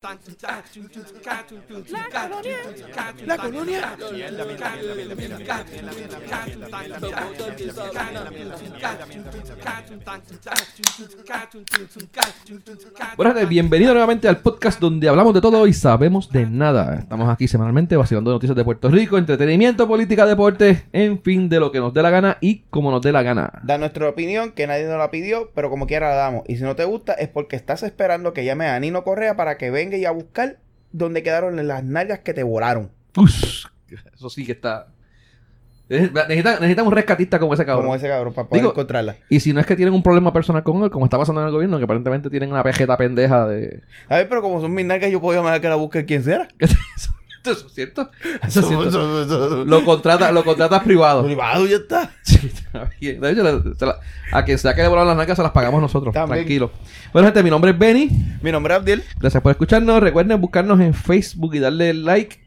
La colonia. Bienvenido nuevamente al podcast donde hablamos de todo y sabemos de nada. Estamos aquí semanalmente vacilando noticias de Puerto Rico, entretenimiento, política, deporte, en fin, de lo que nos dé la gana y como nos dé la gana. Da nuestra opinión, que nadie nos la pidió, pero como quiera la damos. Y si no te gusta, es porque estás esperando que llame a Nino Correa para que venga y a buscar donde quedaron las nalgas que te volaron. Uf, eso sí que está. Necesita, necesita un rescatista como ese cabrón. Como ese cabrón, para poder Digo- encontrarla. Y si no es que tienen un problema personal con él, como está pasando en el gobierno, que aparentemente tienen una pejeta pendeja de. A ver, pero como son mis nalgas, yo puedo llamar a que la busque quien sea. ¿Eso es cierto? Eso es cierto. Lo contratas lo contratas privado. Privado ya está. Sí, está bien. De hecho, le- se la- a quien sea que le las nalgas se las pagamos nosotros. También. Tranquilo. Bueno, gente, mi nombre es Benny. Mi nombre es Abdiel. Gracias por escucharnos. Recuerden buscarnos en Facebook y darle like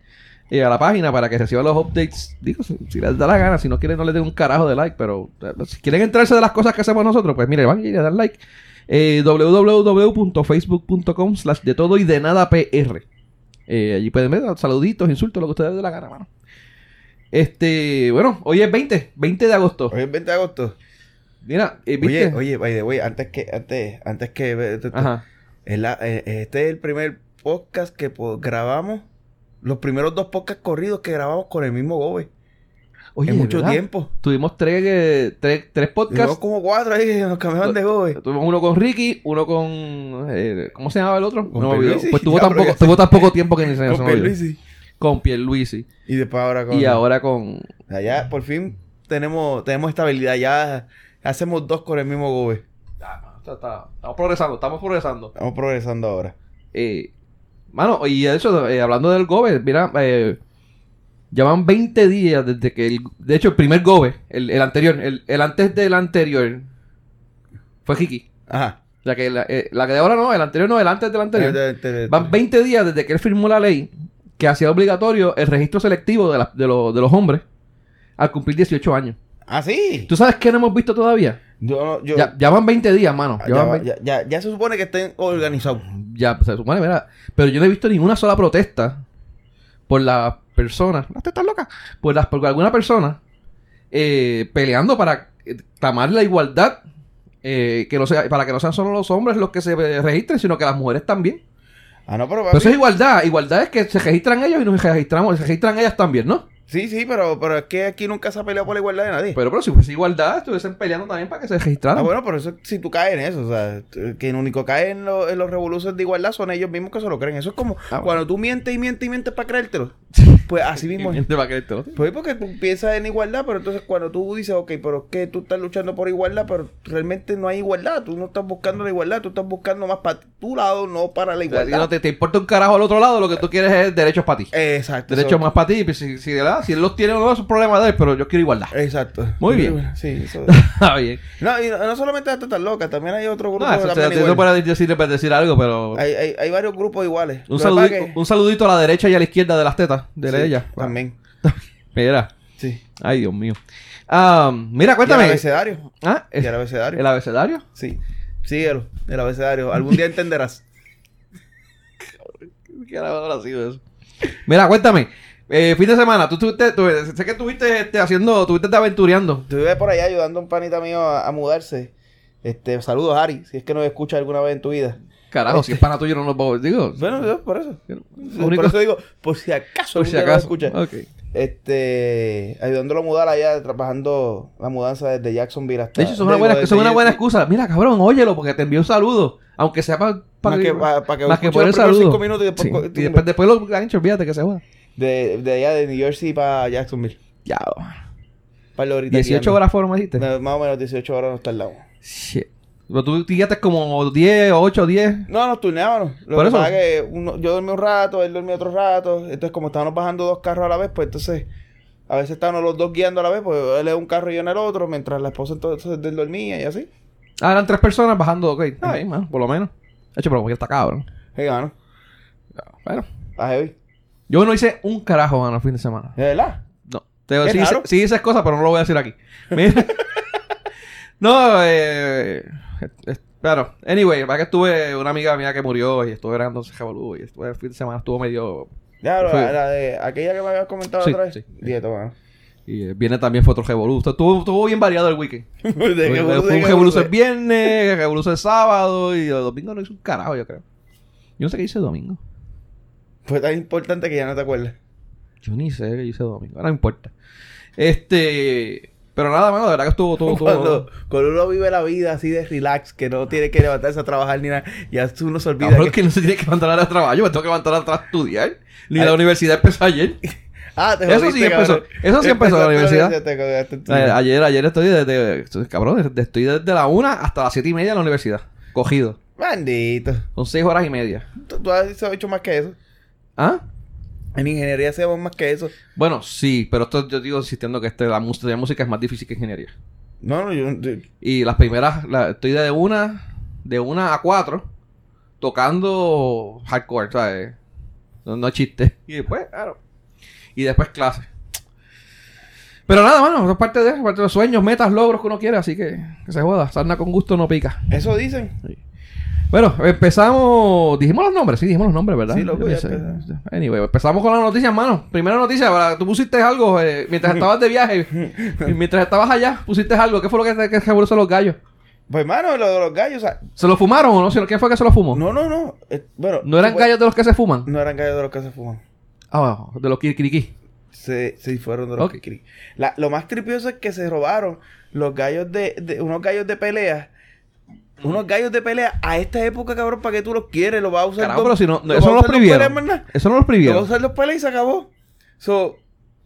eh, a la página para que reciban los updates. Digo, si, si les da la gana. Si no quieren, no les den un carajo de like. Pero eh, si quieren enterarse de las cosas que hacemos nosotros, pues mire, van a ir a dar like. Eh, www.facebook.com slash de todo y de nada PR. Eh, allí pueden ver saluditos, insultos, lo que ustedes dé la gana, mano. Este, bueno, hoy es 20, 20 de agosto. Hoy es 20 de agosto. Mira, eh, ¿viste? Oye, oye, by the way, antes que, antes, antes que Ajá. es la- eh, este es el primer podcast que grabamos. Los primeros dos podcasts corridos que grabamos con el mismo Gobe. Oye, en mucho ¿verdad? tiempo. Tuvimos tres, eh, tres, tres podcasts. Tuvimos como cuatro ahí nos cambiaban de Gobe. Tuvimos uno con Ricky, uno con. eh, ¿Cómo se llamaba el otro? Con No. Pierluisi. Pues tuvo Ya, tan, poco, tuvo tan poco tiempo que ni se me Con. Pierluisi. Con Pierluisi. Y después ahora con... Y ahora con. O sea, ya por fin tenemos, tenemos estabilidad. Ya hacemos dos con el mismo Gobe. Está- está- estamos progresando, estamos progresando. Estamos progresando ahora. Eh, mano, y de hecho, eh, hablando del Gobe, mira, eh, llevan 20 días desde que el. De hecho, el primer Gobe, el, el anterior, el, el antes del anterior, fue Ricky. Ajá. Sea que la, eh, la que de ahora no, el anterior no, el antes del anterior. Te- te- te- Van 20 días desde que él firmó la ley que hacía obligatorio el registro selectivo de, la- de, los- de los hombres al cumplir 18 años. Ah, sí. ¿Tú sabes qué no hemos visto todavía? Yo, yo, Ya, ya van 20 días, mano. Ya, ya, van va- 20 ya, ya- ya se supone que estén organizados. ya, se supone, mira. Pero yo no he visto ninguna sola protesta por las personas. ¿Las tetas locas? Por, las, por alguna persona eh, peleando para eh, clamar la igualdad. eh, que no sea, para que no sean solo los hombres los que se registren, sino que las mujeres también. Ah, no, pero Pero eso es igualdad. Igualdad es que se registran ellos y nos registramos, se registran ellas también, ¿no? Sí, sí, pero, pero es que aquí nunca se ha peleado por la igualdad de nadie. Pero, pero si fuese igualdad, estuviesen peleando también para que se registraran. Ah, bueno, pero eso si tú caes en eso, o sea, que el único cae en, lo- en los revoluciones de igualdad son ellos mismos que se lo creen. Eso es como Ah, bueno. cuando tú mientes y mientes y mientes para creértelo. Pues así mismo es. Gente va a creerte, ¿no? Pues porque tú piensas en igualdad, pero entonces cuando tú dices, ok, pero es que tú estás luchando por igualdad, pero realmente no hay igualdad. Tú no estás buscando la igualdad, tú estás buscando más para tu lado, no para la O sea, si igualdad. no te, te importa un carajo al otro lado, lo que tú quieres es derechos para ti. Exacto. derechos más para ti. Pues, si, si, ¿verdad? si él los tiene o no, es un problema de él, pero yo quiero igualdad. Exacto. Muy bien. Sí, eso- Está bien. No, y no, solamente las tetas locas, también hay otro grupo No, eso, también te- eso para decirle para decir algo, pero. hay, hay, hay varios grupos iguales. un, Lo que un saludito a la derecha y a la izquierda de las tetas de Sí, ella. También. Mira. Sí. Ay, Dios mío. Ah, mira, ¿Y el cuéntame. abecedario? Ah, ¿Y el abecedario? ¿El abecedario? Sí. Síguelo, el abecedario. Algún día entenderás. ¿Qué habrá sido eso? Mira, cuéntame. Eh, fin de semana, tú estuviste, tú- sé que estuviste este, haciendo, estuviste aventureando. Estuve por allá ayudando a un panita mío a, a mudarse. Este, saludos, Ari, si es que nos escucha alguna vez en tu vida. Carajo, si es pana tuyo no lo puedo digo. Bueno, yo, por eso. Único- Por eso digo, por si acaso por si nos acaso. escucha. Ok. Este, ayudándolo a mudar allá, trabajando la mudanza desde Jacksonville hasta... De hecho, eso es una buena, es una buena excusa. Mira, cabrón, óyelo porque te envió un saludo. Aunque sea para Más que, pa- pa que más que por el saludo. cinco minutos y después... Sí. Y después, después lo han hecho, olvídate que se va. De, de allá de New Jersey para Jacksonville. Ya. Par de horitas 18 guiando. horas fueron, me dijiste. No, Más o menos 18 horas nos tardamos. Shit. Pero tú guiaste como 10, 8, 10. No, nos turneábamos. Lo Por que eso. pasa es que uno- yo dormí un rato, él dormía otro rato. Entonces, como estábamos bajando dos carros a la vez, pues entonces... A veces estábamos los dos guiando a la vez, pues él en un carro y yo en el otro, mientras la esposa entonces él dormía y así. Ah, eran tres personas bajando, ok. Está bien, man, por lo menos. De hecho, pero porque está cabrón. Hey, gano. Bueno. A heavy. Yo no hice un carajo, mano, el fin de semana. ¿De verdad? No. Te digo, sí, hice, raro. sí hice cosas, pero no lo voy a decir aquí. Mira. no, eh, Claro, anyway, para que estuve una amiga mía que murió y estuve grabando ese revolú y estuve el fin de semana estuvo medio Ya, la, la de aquella que me habías comentado Sí, otra vez. sí. Dieto, bueno. y eh, viene también fue otro revolú. Estuvo, estuvo bien variado el weekend. de Fue, un revolú el viernes, revolú el sábado y el domingo no hizo un carajo, yo creo. Yo no sé qué hice el domingo. Fue tan importante que ya no te acuerdas. Yo ni sé qué hice domingo, no importa. Este, pero nada, mano, de verdad que estuvo todo, Cuando, cuando uno vive la vida así de relax, que no tiene que levantarse a trabajar ni nada, ya uno se olvida Cabrón, que... que no se tiene que levantar a trabajo, yo me tengo que levantar a estudiar. Ni Ay. la universidad empezó ayer. Ah, te Eso jodiste, sí empezó- cabrón. eso sí empezó la universidad. te Eh, ayer, ayer estoy desde, cabrón, desde- estoy desde la una hasta las siete y media en la universidad. Cogido. Maldito. Son seis horas y media. Tú, tú has hecho más que eso. ¿Ah? En ingeniería hacemos más que eso. Bueno, sí, pero esto yo digo insistiendo que este, la música, la música es más difícil que ingeniería. No, no, yo... yo- Y las primeras, la- estoy de una, de una a cuatro, tocando hardcore, ¿sabes? No, no chiste. Y después, claro. Y después clase. Pero nada, mano, eso es parte de, parte de los sueños, metas, logros que uno quiere, así que que se joda. Sarna con gusto no pica. Eso dicen. Bueno, empezamos. Dijimos los nombres, sí, dijimos los nombres, ¿verdad? Sí, loco, ya. Anyway, empezamos con las noticias, mano. Primera noticia, ¿verdad? tú pusiste algo eh, mientras estabas de viaje. mientras estabas allá, pusiste algo. ¿Qué fue lo que que revolucionó los gallos? Pues, mano, lo de los gallos, o sea... ¿Se lo fumaron o no? ¿Quién fue que se lo fumó? No, no, no. eh, bueno... ¿No eran pues, gallos de los que se fuman? No eran gallos de los que se fuman. Ah, de los kirikiriki. Se, se fueron de los Ok. que querían. La- Lo más tripioso es que se robaron los gallos de, de- unos gallos de pelea. Unos gallos de pelea a esta época, cabrón, ¿para qué tú los quieres? Los vas a usar. Dos- pero si no, los eso no los prohibieron. peleas nada. Eso no los Los vas a prohibieron. usar los peleas y se acabó. So,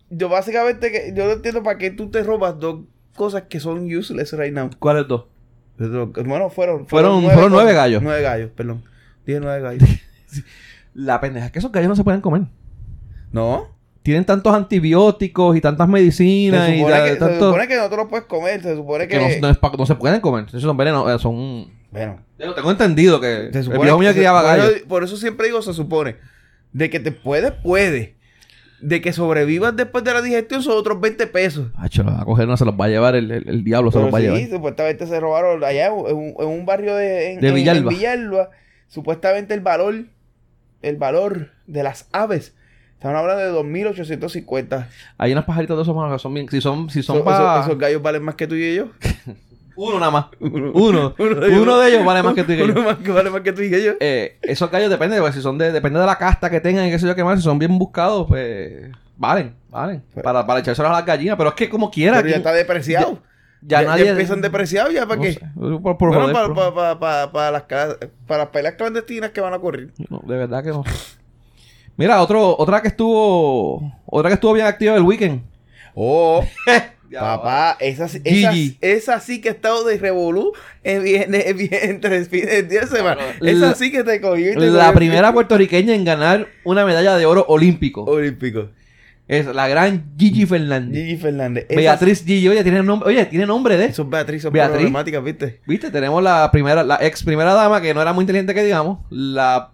yo básicamente, que, yo no entiendo para qué tú te robas dos cosas que son useless right now. ¿Cuáles dos? Bueno, fueron. Fueron- fueron nueve gallos. Nueve gallos, perdón. Dije nueve gallos. La pendeja es que esos gallos no se pueden comer. no. Tienen tantos antibióticos y tantas Se medicinas y supone, da- que, se tanto- supone que no te los puedes comer. Se supone que. que no, no es pa- no se pueden comer. Esos son venenos, eh, son... Bueno. Yo tengo entendido que Se el supone viejo mío que se- por eso- siempre digo, se supone. De que te puede, puede. De que sobrevivas después de la digestión son otros 20 pesos. Hacho, los va a coger, no se los va a llevar el, el- el diablo, se los va a sí, llevar. supuestamente se robaron allá en un, en un barrio de, en, De Villalba. en Villalba. Supuestamente el valor, el valor de las aves. Estamos hablando de 2.850. Hay unas pajaritas de esos manos que son bien... Si son, si son So- pa- esos, esos gallos valen más que tú y yo. Uno nada más. Uno. Uno Uno de ellos vale más que tú y yo. Uno más que vale más que tú y yo. Eh, esos gallos depende, pues, si son de, depende de la casta que tengan y qué sé yo qué más, si son bien buscados, pues valen, valen. Pues- para, para echárselos a las gallinas, pero es que como quiera. Pero ya está depreciado. ya, Ya, nadie. ya empiezan depreciados ya para no qué. sé, por, por bueno, joder, para, por- para, para, para, las, para las peleas clandestinas que van a ocurrir. no, de verdad que no. Mira, otro, otra que estuvo, otra que estuvo bien activa el weekend. Oh, Ya, papá, esa, sí- esa, Gigi. esa sí que ha estado de revolú entre fines de semana. La- Esa sí que te cogió y te La cogió primera puertorriqueña en ganar una medalla de oro olímpico. olímpico. Es la gran Gigi Fernández. Gigi Fernández. Esa- Beatriz Gigi, oye, tiene nombre, oye, tiene nombre de Esos Beatriz son Beatriz. problemáticas, ¿viste? Viste, tenemos la primera, la ex primera dama, que no era muy inteligente que digamos, la,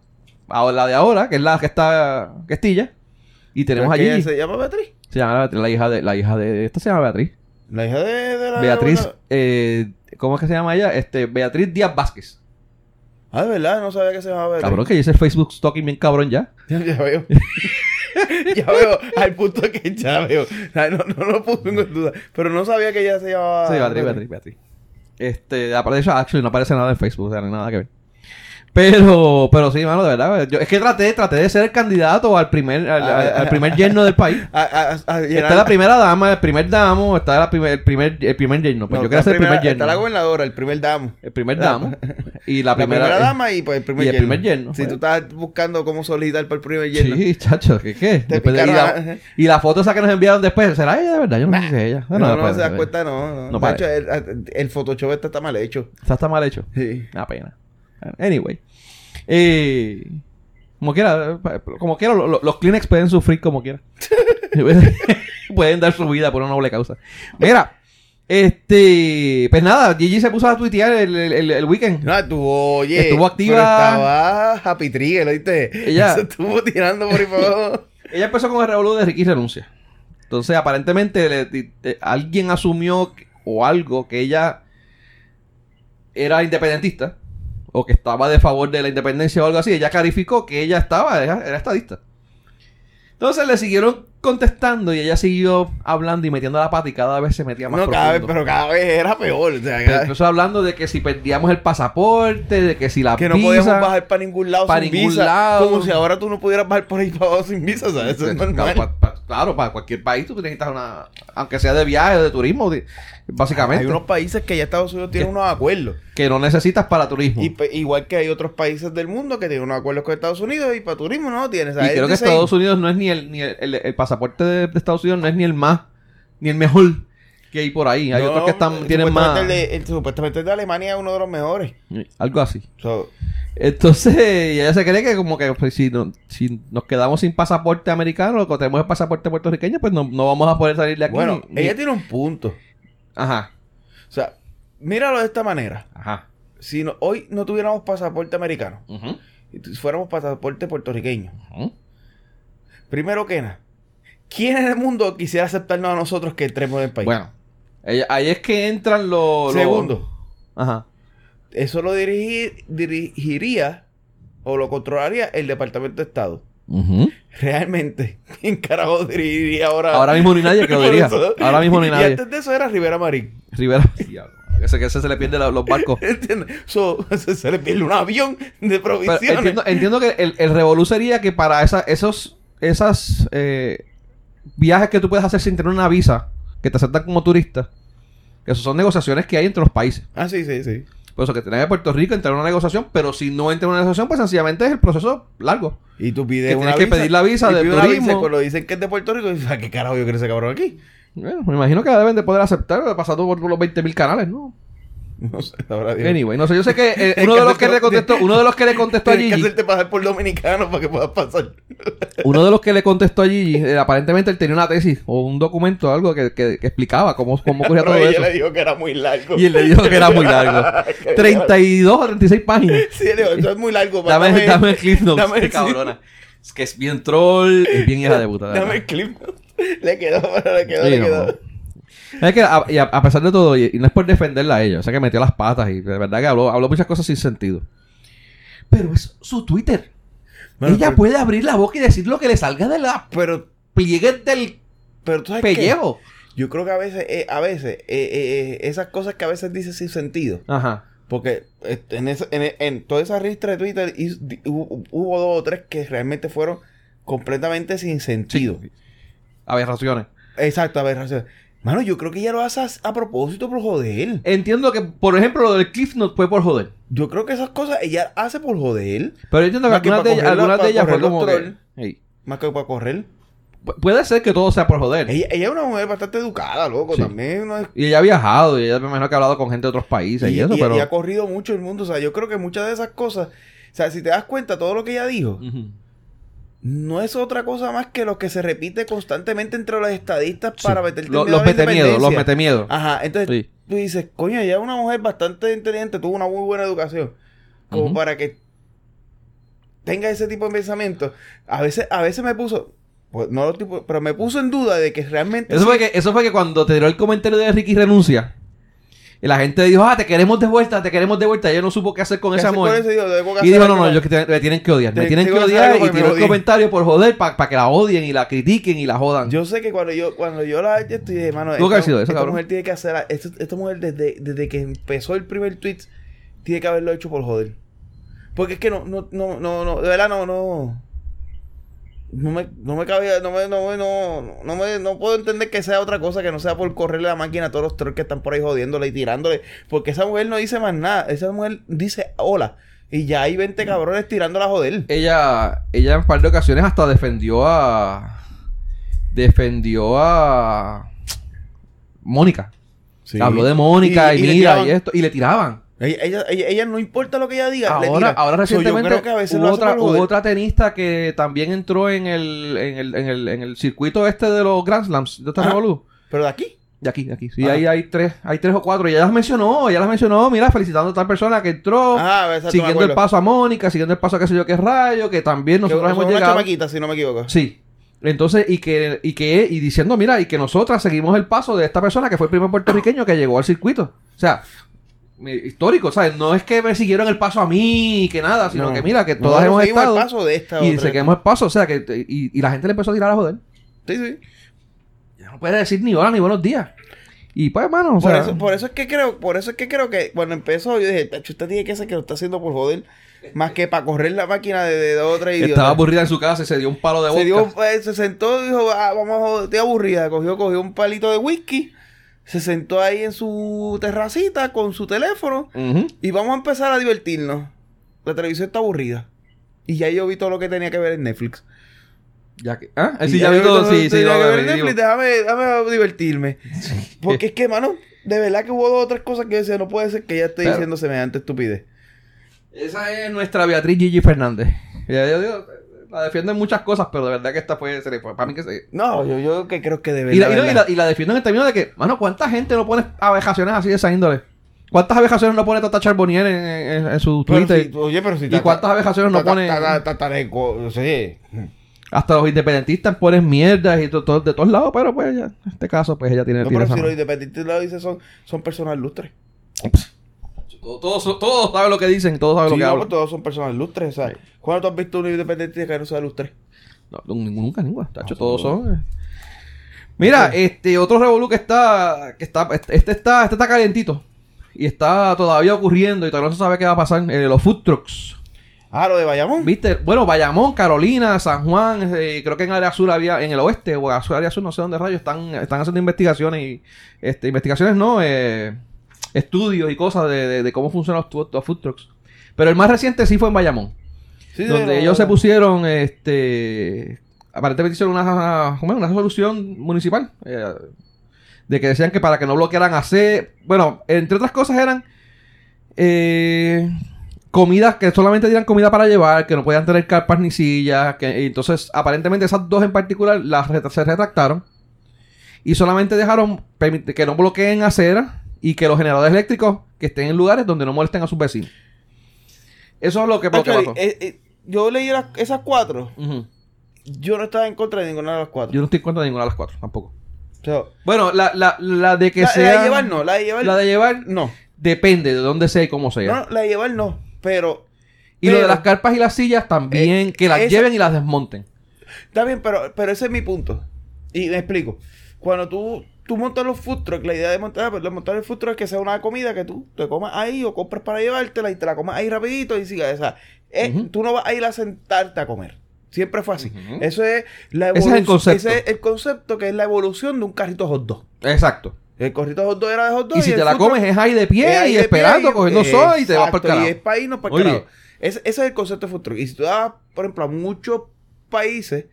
ahora- la de ahora, que es la que está Castilla, y tenemos ¿Pero es que allí, se... ¿Se llama Beatriz? llama Beatriz, la hija de, la hija de, esta se llama Beatriz. La hija de, de la... Beatriz, eh, ¿cómo es que se llama ella? Este, Beatriz Díaz Vázquez. Ah, de verdad, no sabía que se llamaba Beatriz. Cabrón, que dice el Facebook stalking bien cabrón ya. Ya, veo. ya veo, al punto que ya veo. No, no lo puse en duda. Pero no sabía que ella se llamaba. Sí, Beatriz, Beatriz, Beatriz. Este, aparte de eso, actually, no aparece nada en Facebook, o sea, no hay nada que ver. Pero, pero sí, mano, de verdad. Yo, es que traté, traté de ser el candidato al primer, al, al- al primer yerno del país. Llenar- Está la primera dama, el primer damo, está la primer, el primer, el primer yerno. Pues No, yo quiero ser el primer Está la yerno. gobernadora, el primer damo. El primer damo. Y la La primera, dama y pues el primer y el yerno. primer yerno, Si pues. tú estás buscando cómo solicitar para el primer yerno. Sí, chacho, ¿qué qué? Después de- y, la, y la foto esa que nos enviaron después, ¿será ella de verdad? Yo no sé si es ella. No, no, después, se das eh, cuenta, no. No, No parece. el, el Photoshop este está mal hecho. Esa está mal hecho. Sí. Una pena. Anyway. Eh, como quiera, como quiera, lo- lo- los Kleenex pueden sufrir como quiera. pueden dar su vida por una noble causa. Mira, este, pues nada, Gigi se puso a tuitear el, el, weekend. No, estuvo, oye. Estuvo activa. pero Estaba Happy Trigger, ¿oíste? Ella- Se estuvo tirando por ahí para abajo. Ella empezó con el revolú de Ricky renuncia. Entonces, aparentemente, le- eh, alguien asumió que- o algo que ella era independentista. O que estaba de favor de la independencia o algo así, ella clarificó que ella estaba, era, era estadista. Entonces le siguieron contestando y ella siguió hablando y metiendo la pata y cada vez se metía más No, cada vez, profundo. pero cada vez era peor. O sea, Pero hablando de que si perdíamos el pasaporte, de que si la que no visa... podíamos bajar para ningún lado para sin ningún visa. lado. Como si ahora tú no pudieras bajar por ahí para abajo sin visa, ¿sabes? Eso es Claro, normal. pa- pa- claro, para cualquier país tú necesitas una... Aunque sea de viaje o de turismo, de- básicamente. Hay unos países que ya Estados Unidos tiene unos acuerdos. Que no necesitas para turismo. Y Y, igual que hay otros países del mundo que tienen unos acuerdos con Estados Unidos y para turismo no. O sea, creo que. Estados Unidos no es ni el... Ni el, el- el pasaporte de, de Estados Unidos no es ni el más... Ni el mejor que hay por ahí. Hay No, otros que están tienen supuestamente más... el de- el- supuestamente el de Alemania es uno de los mejores. Algo así. So, Entonces, ella se cree que como que pues, si, no- si nos quedamos sin pasaporte americano o tenemos el pasaporte puertorriqueño, pues no, no vamos a poder salir de aquí. bueno, ni- ella ni- tiene un punto. Ajá, O sea, míralo de esta manera. ajá. Si no- hoy no tuviéramos pasaporte americano y fuéramos pasaporte puertorriqueño, primero que nada, ¿quién en el mundo quisiera aceptarnos a nosotros que entremos en el país? Bueno, ella- ahí es que entran los... los- Segundo, Ajá. eso lo dirigi- dirigiría o lo controlaría el Departamento de Estado. Ujú. Realmente, ¿quién carajo dirigiría ahora? Ahora mismo ni nadie que lo diría. Ahora mismo ni Y nadie. antes de eso era Rivera Marín. Rivera. Diablo, Ese que ese se le pierde la- los barcos. ¿Entiendes? So, se, se le pierde un avión de Pero provisiones. entiendo, entiendo que el, el revolú sería que para esa, esos esas eh, viajes que tú puedes hacer sin tener una visa, que te aceptan como turista, que eso son negociaciones que hay entre los países. Ah, sí, sí, sí. Por eso que tenés que Puerto Rico entrar en una negociación, pero si no entra en una negociación, pues sencillamente es el proceso largo. Y tú pides Que una tienes que pedir la visa de turismo. visa, cuando dicen que es de Puerto Rico, dices, "Ah, ¿qué carajo yo quiero ese cabrón aquí? Bueno, me imagino que deben de poder aceptar, pasando por los 20.000 canales, ¿no? No sé, verdad. Dios. Anyway, no sé, yo sé que eh, uno de los que le contestó, uno de los que le contestó a Tienes que Gigi, hacerte pasar por dominicano para que puedas pasar. uno de los que le contestó a Gigi, eh, aparentemente él tenía una tesis o un documento o algo que, que- que explicaba cómo, cómo ocurría todo eso. le dijo que era muy largo. Y él le dijo que era muy largo. 32 o 36 páginas. Sí, le dijo, eso es muy largo. Dame, dame el clip notes, dame el qué clip. cabrona. Es que es bien troll, es bien hija de puta. Dame el clip. Le quedó, pero le quedó, Sí, le quedó. no. Es que a, y a, a pesar de todo, y, y no es por defenderla a ella, o sea que metió las patas y de verdad que habló, habló muchas cosas sin sentido. Pero es su Twitter. Ella pero- puede abrir la boca y decir lo que le salga de la Pero, pliegue del pero tú sabes pellejo. Yo creo que a veces, eh, a veces, eh, eh, eh, esas cosas que a veces dice sin sentido. Ajá. Porque en, esa- en, en toda esa ristra de Twitter hubo, hubo dos o tres que realmente fueron completamente sin sentido. Aberraciones. Exacto, a ver, Rafael. Mano, yo creo que ella lo hace a, a propósito por joder. Entiendo que, por ejemplo, lo del Cliff Note fue por joder. Yo creo que esas cosas ella hace por joder. Pero yo entiendo que algunas de ellas, cogerlo- algunas de para ellas fue como que... Más que para correr. Pu- Puede ser que todo sea por joder. Ella, ella es una mujer bastante educada, loco. Sí. También no es- Y ella ha viajado, y ella me imagino que ha hablado con gente de otros países y, y, eso, y- pero... y ha corrido mucho el mundo. O sea, yo creo que muchas de esas cosas. O sea, si te das cuenta, todo lo que ella dijo Ujú. No es otra cosa más que lo que se repite constantemente entre los estadistas Sí. para meterte Lo- los mete miedo, los mete miedo. Ajá, entonces Sí. tú dices, coño, ella es una mujer bastante inteligente, tuvo una muy buena educación. Como para que tenga ese tipo de pensamiento. A veces, a veces me puso, pues, no lo tipo, pero me puso en duda de que realmente. Eso fue que, eso fue que cuando te tiró el comentario de Ricky renuncia, y la gente dijo, ah, te queremos de vuelta, te queremos de vuelta. Ella no supo qué hacer con debo que Y dijo, no, no, ellos que te- me tienen que odiar. Me tienen que odiar y tiró el comentario por joder, para que la odien y la critiquen y la jodan. Yo sé que cuando yo, cuando yo la yo estoy de mano, esta mujer tiene que hacer, esta, esta mujer desde, desde que empezó el primer tweet, tiene que haberlo hecho por joder. Porque es que no, no, no, no, no, de verdad no, no. No me, no me cabía, no me, no me, no, no me, no puedo entender que sea otra cosa que no sea por correrle la máquina a todos los trolls que están por ahí jodiéndole y tirándole. Porque esa mujer no dice más nada. Esa mujer dice hola. Y ya hay 20 cabrones tirándola a joder. ella, ella en un par de ocasiones hasta defendió a. Defendió a. Mónica. Habló de Mónica y, le mira tiraban- y esto. Y le tiraban. Ella, ella, ella, no importa lo que ella diga. le Ahora, tira. ahora So, yo recientemente creo que a veces lo hubo, otra, hubo otra tenista que también entró en el, en el, en el, en el circuito este de los Grand Slams de esta. Revolú. Pero de aquí. De aquí, de aquí. Sí, ahí hay tres, hay tres o cuatro. Y ella las mencionó, ella las mencionó, mira, felicitando a tal persona que entró, Ah, exacto, siguiendo el paso a Mónica, siguiendo el paso a qué sé yo qué rayo, que también Que nosotros son hemos una llegado. chamaquita, si no me equivoco. Sí. Entonces, y que, y que, y diciendo, mira, y que nosotras seguimos el paso de esta persona que fue el primer puertorriqueño que llegó al circuito. O sea, histórico, ¿sabes? No es que me siguieron el paso a mí y que nada, sino No. que mira, que todas hemos seguimos el estado paso de esta y otra. seguimos el paso, o sea, que y, y la gente le empezó a tirar a joder. Sí, sí. Ya no puede decir ni hola ni buenos días. Y pues, hermano, o Por, sea, eso, por eso es que creo, por eso es que creo que cuando empezó yo dije, "Tacho, usted tiene que ser que lo está haciendo por joder, más que para correr la máquina de, de, otra idiota. estaba aburrida en su casa y se dio un palo de se, vodka. dio, eh, se sentó y dijo, ah, vamos a joder, estoy aburrida. Cogió, cogió un palito de whisky, se sentó ahí en su terracita con su teléfono y vamos a empezar a divertirnos. La televisión está aburrida. Y ya yo vi todo lo que tenía que ver en Netflix. Ya que, ¿ah? Y sí, ya vi vi todo, lo que sí, sí, tenía no, que ver en. Netflix, déjame, déjame divertirme. Porque es que, mano, de verdad que hubo dos o tres cosas que yo decía, no puede ser que ella esté Pero- diciendo semejante estupidez. Esa es nuestra Beatriz Gigi Fernández. Ya, yo digo, la defienden muchas cosas, pero de verdad que esta fue, se le fue. Para mí que se... No, yo, yo que creo que de verdad. Y la, y, no, la, y la defiendo en el término de que, mano, ¿cuánta gente no pone abejaciones así de esa índole? ¿Cuántas abejaciones no pone Tata Charbonnier en, en- en su Twitter? si- oye, pero si ¿Y cuántas abejaciones no pone? Sí. Hasta los independentistas ponen mierdas y to- to- de todos lados, pero pues ya, en este caso, pues ella tiene, No, pero si los mano. independientes lo dicen son, son personas lustres. Todos, todos, todos saben lo que dicen, todos saben Sí, lo que no, hablan. pues todos son personas lustres. O sea, ¿cuándo tú has visto un independiente que no sea lustre? No, nunca, nunca. Tacho, No, todos son. eh. Mira, este otro revolú que está, que está, este este está, este está calientito. Y está todavía ocurriendo y todavía no se sabe qué va a pasar. Eh, los food trucks. Ah, lo de Bayamón. ¿Viste? Bueno, Bayamón, Carolina, San Juan, eh, creo que en área sur había, en el oeste o área sur, no sé dónde rayos, están, están haciendo investigaciones y, este, investigaciones no, eh, estudios y cosas de, de- de cómo funcionan los, los food trucks. Pero el más reciente sí fue en Bayamón. Sí, donde de- ellos se pusieron, este, aparentemente hicieron una, una resolución municipal, eh, de que decían que para que no bloquearan AC, bueno, entre otras cosas eran eh, comidas que solamente dieran comida para llevar, que no podían tener carpas ni sillas, que entonces aparentemente esas dos en particular las se retractaron y solamente dejaron que no bloqueen aceras y que los generadores eléctricos que estén en lugares donde no molesten a sus vecinos. Eso es lo que, lo que Actually, pasó. eh, eh, yo leí las- esas cuatro. Yo no estaba en contra de ninguna de las cuatro. Yo no estoy en contra de ninguna de las cuatro, tampoco. O sea, Bueno, la, la, la de que la, sea. la de llevar no, la de llevar La de llevar no. depende de dónde sea y cómo sea. No, la de llevar no. Pero. y lo de las carpas y las sillas también, Eh, que las esa- lleven y las desmonten. Está bien, pero, pero ese es mi punto. Y me explico. Cuando tú, tú montas los food trucks, la idea de montar, pues, de montar el food truck es que sea una comida que tú te comas ahí o compras para llevártela y te la comas ahí rapidito y sigas. O sea, Ujú. tú no vas a ir a sentarte a comer. Siempre fue así. Eso es la Ese es el evolución. concepto. Ese es el concepto que es la evolución de un carrito hot dog. Exacto. El carrito hot dog era de hot dog. Y si te la comes es ahí de pie ahí y de esperando, pie cogiendo sol y te vas para el carajo. Y es para irnos para el carajo. Ese, ese es el concepto de food truck. Y si tú vas, por ejemplo, a muchos países,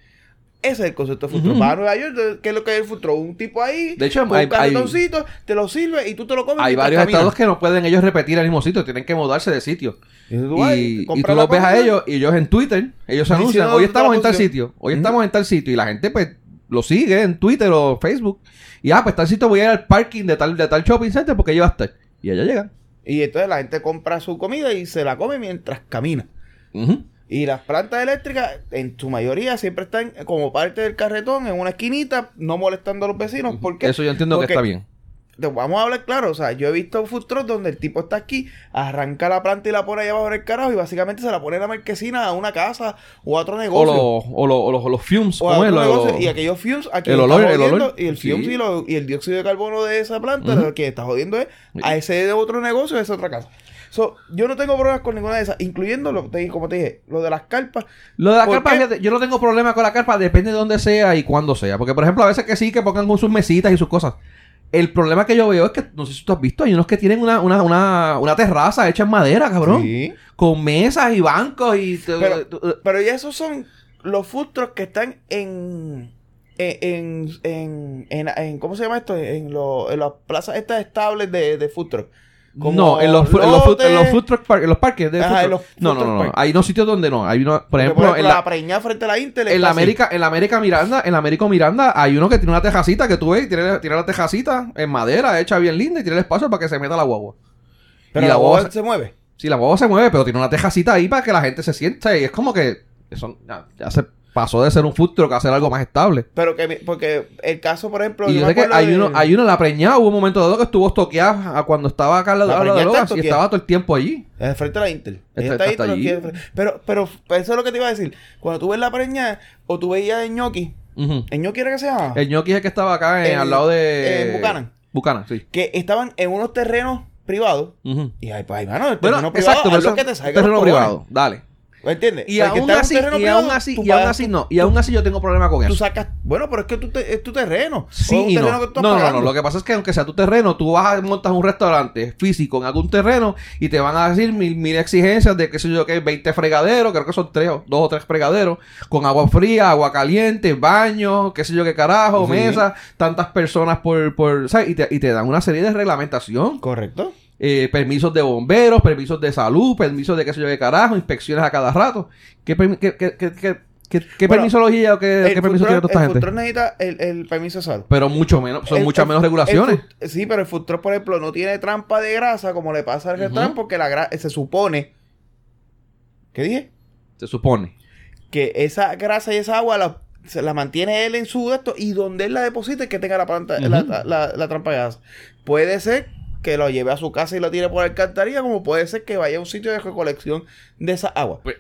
ese es el concepto de food truck. Ujú. Vas a Nueva York, ¿qué es lo que es el truck? Un tipo ahí, De hecho, con hay- un cartoncito, te lo sirve y tú te lo comes. Hay varios caminas. estados que no pueden ellos repetir el mismo sitio, tienen que mudarse de sitio. Y tú, Y, y los ves a ellos y ellos en Twitter, ellos anuncian, hoy estamos en tal sitio, hoy estamos en tal sitio y la gente pues lo sigue en Twitter o Facebook y ah, pues tal sitio voy a ir al parking de tal, de tal shopping center porque allí va a estar. Y allá llegan. Y entonces la gente compra su comida y se la come mientras camina. Y las plantas eléctricas, en su mayoría, siempre están como parte del carretón, en una esquinita, no molestando a los vecinos. ¿Por qué? Eso yo entiendo Porque- que está bien. vamos a hablar claro, o sea, yo he visto food trucks donde el tipo está aquí, arranca la planta y la pone allá abajo en el carajo y básicamente se la pone en la marquesina a una casa o a otro negocio. o, los- o los, o los fumes, o a Lo- negocio, lo- y aquellos fumes, aquí el lo olor- el olor, y el sí. fumes y, lo- y el dióxido de carbono de esa planta, Ujú. lo que está jodiendo es a ese de otro negocio de esa otra casa. So, yo no tengo problemas con ninguna de esas, incluyendo lo como te dije, lo de las carpas. Lo de la ¿Por carpa, qué? fíjate, yo no tengo problema con la carpa, depende de dónde sea y cuándo sea. Porque, por ejemplo, a veces que sí, que pongan con sus mesitas y sus cosas. El problema que yo veo es que, no sé si tú has visto, hay unos que tienen una, una, una, una terraza hecha en madera, cabrón. Sí. Con mesas y bancos y... Pero, pero ya esos son los trucks que están en. En, en, en, en- en- ¿Cómo se llama esto? En, lo- en las plazas estas estables de, de food truck. Como no, en los, en los, food, en los food truck park- en los parques de Ajá, food en truck. los No, food no, no. Hay unos sitios donde no. Hay uno, por ejemplo, en la, la, preñada frente a la Intel. en la así. América, en la América Miranda, en la América Miranda hay uno que tiene una tejacita que tú ves, y tiene, tiene la tejacita en madera hecha bien linda y tiene el espacio para que se meta la guagua. Pero y la la boba se mueve. Sí, la guagua se mueve, pero tiene una tejacita ahí para que la gente se sienta y es como que ya se pasó de ser un food truck a ser algo más estable. Pero que, porque el caso, por ejemplo, Y yo sé que hay de- uno, hay uno, la preñada, hubo un momento dado que estuvo estoqueada a cuando estaba acá en la, La la, preñada está drogas y estaba todo el tiempo allí. Frente a la Intel. Está- está ahí, pero, quiere pero, eso es lo que te iba a decir. Cuando tú ves la preñada, o tú veías el ñoqui. ¿el ñoqui era que se llama? El ñoqui es el que estaba acá en- al lado de... en Buchanan. Buchanan, sí. Que estaban en unos terrenos privados. Y ay, pues, ay, mano, el Bueno, terreno privado, exacto, pero lo que te salga terreno privado, dale. ¿Me entiendes? Y que aún así, y privado, aún así, tú y aún así no, y aún así yo tengo problema con Tú eso. sacas... Bueno, pero es que tú te- es tu terreno. Sí O un y terreno no. que tú No, no. Lo que pasa es que aunque sea tu terreno, tú vas a montar un restaurante físico en algún terreno y te van a decir mil, mil exigencias de qué sé yo qué, 20 fregaderos, creo que son tres, o- dos o tres fregaderos, con agua fría, agua caliente, baño, qué sé yo qué carajo, Sí. mesa, tantas personas por, por ¿sabes? Y te, y te dan una serie de reglamentación. Correcto. Eh, permisos de bomberos, permisos de salud, permisos de qué sé yo carajo, inspecciones a cada rato. ¿Qué, qué, qué, qué, qué, qué- qué Bueno, permisología o qué, El qué permiso tiene toda esta el gente? truck necesita el, el permiso de salud. Pero mucho menos, son El- muchas el- menos regulaciones. el sí, pero el truck, por ejemplo, no tiene trampa de grasa como le pasa al restaurante porque la se supone... ¿Qué dije? Se supone. Que esa grasa y esa agua la, se la mantiene él en su esto y donde él la deposite que tenga la, planta, la, la- la trampa de grasa. Puede ser que lo lleve a su casa y lo tire por la alcantarilla, como puede ser que vaya a un sitio de recolección de esa agua. Pues-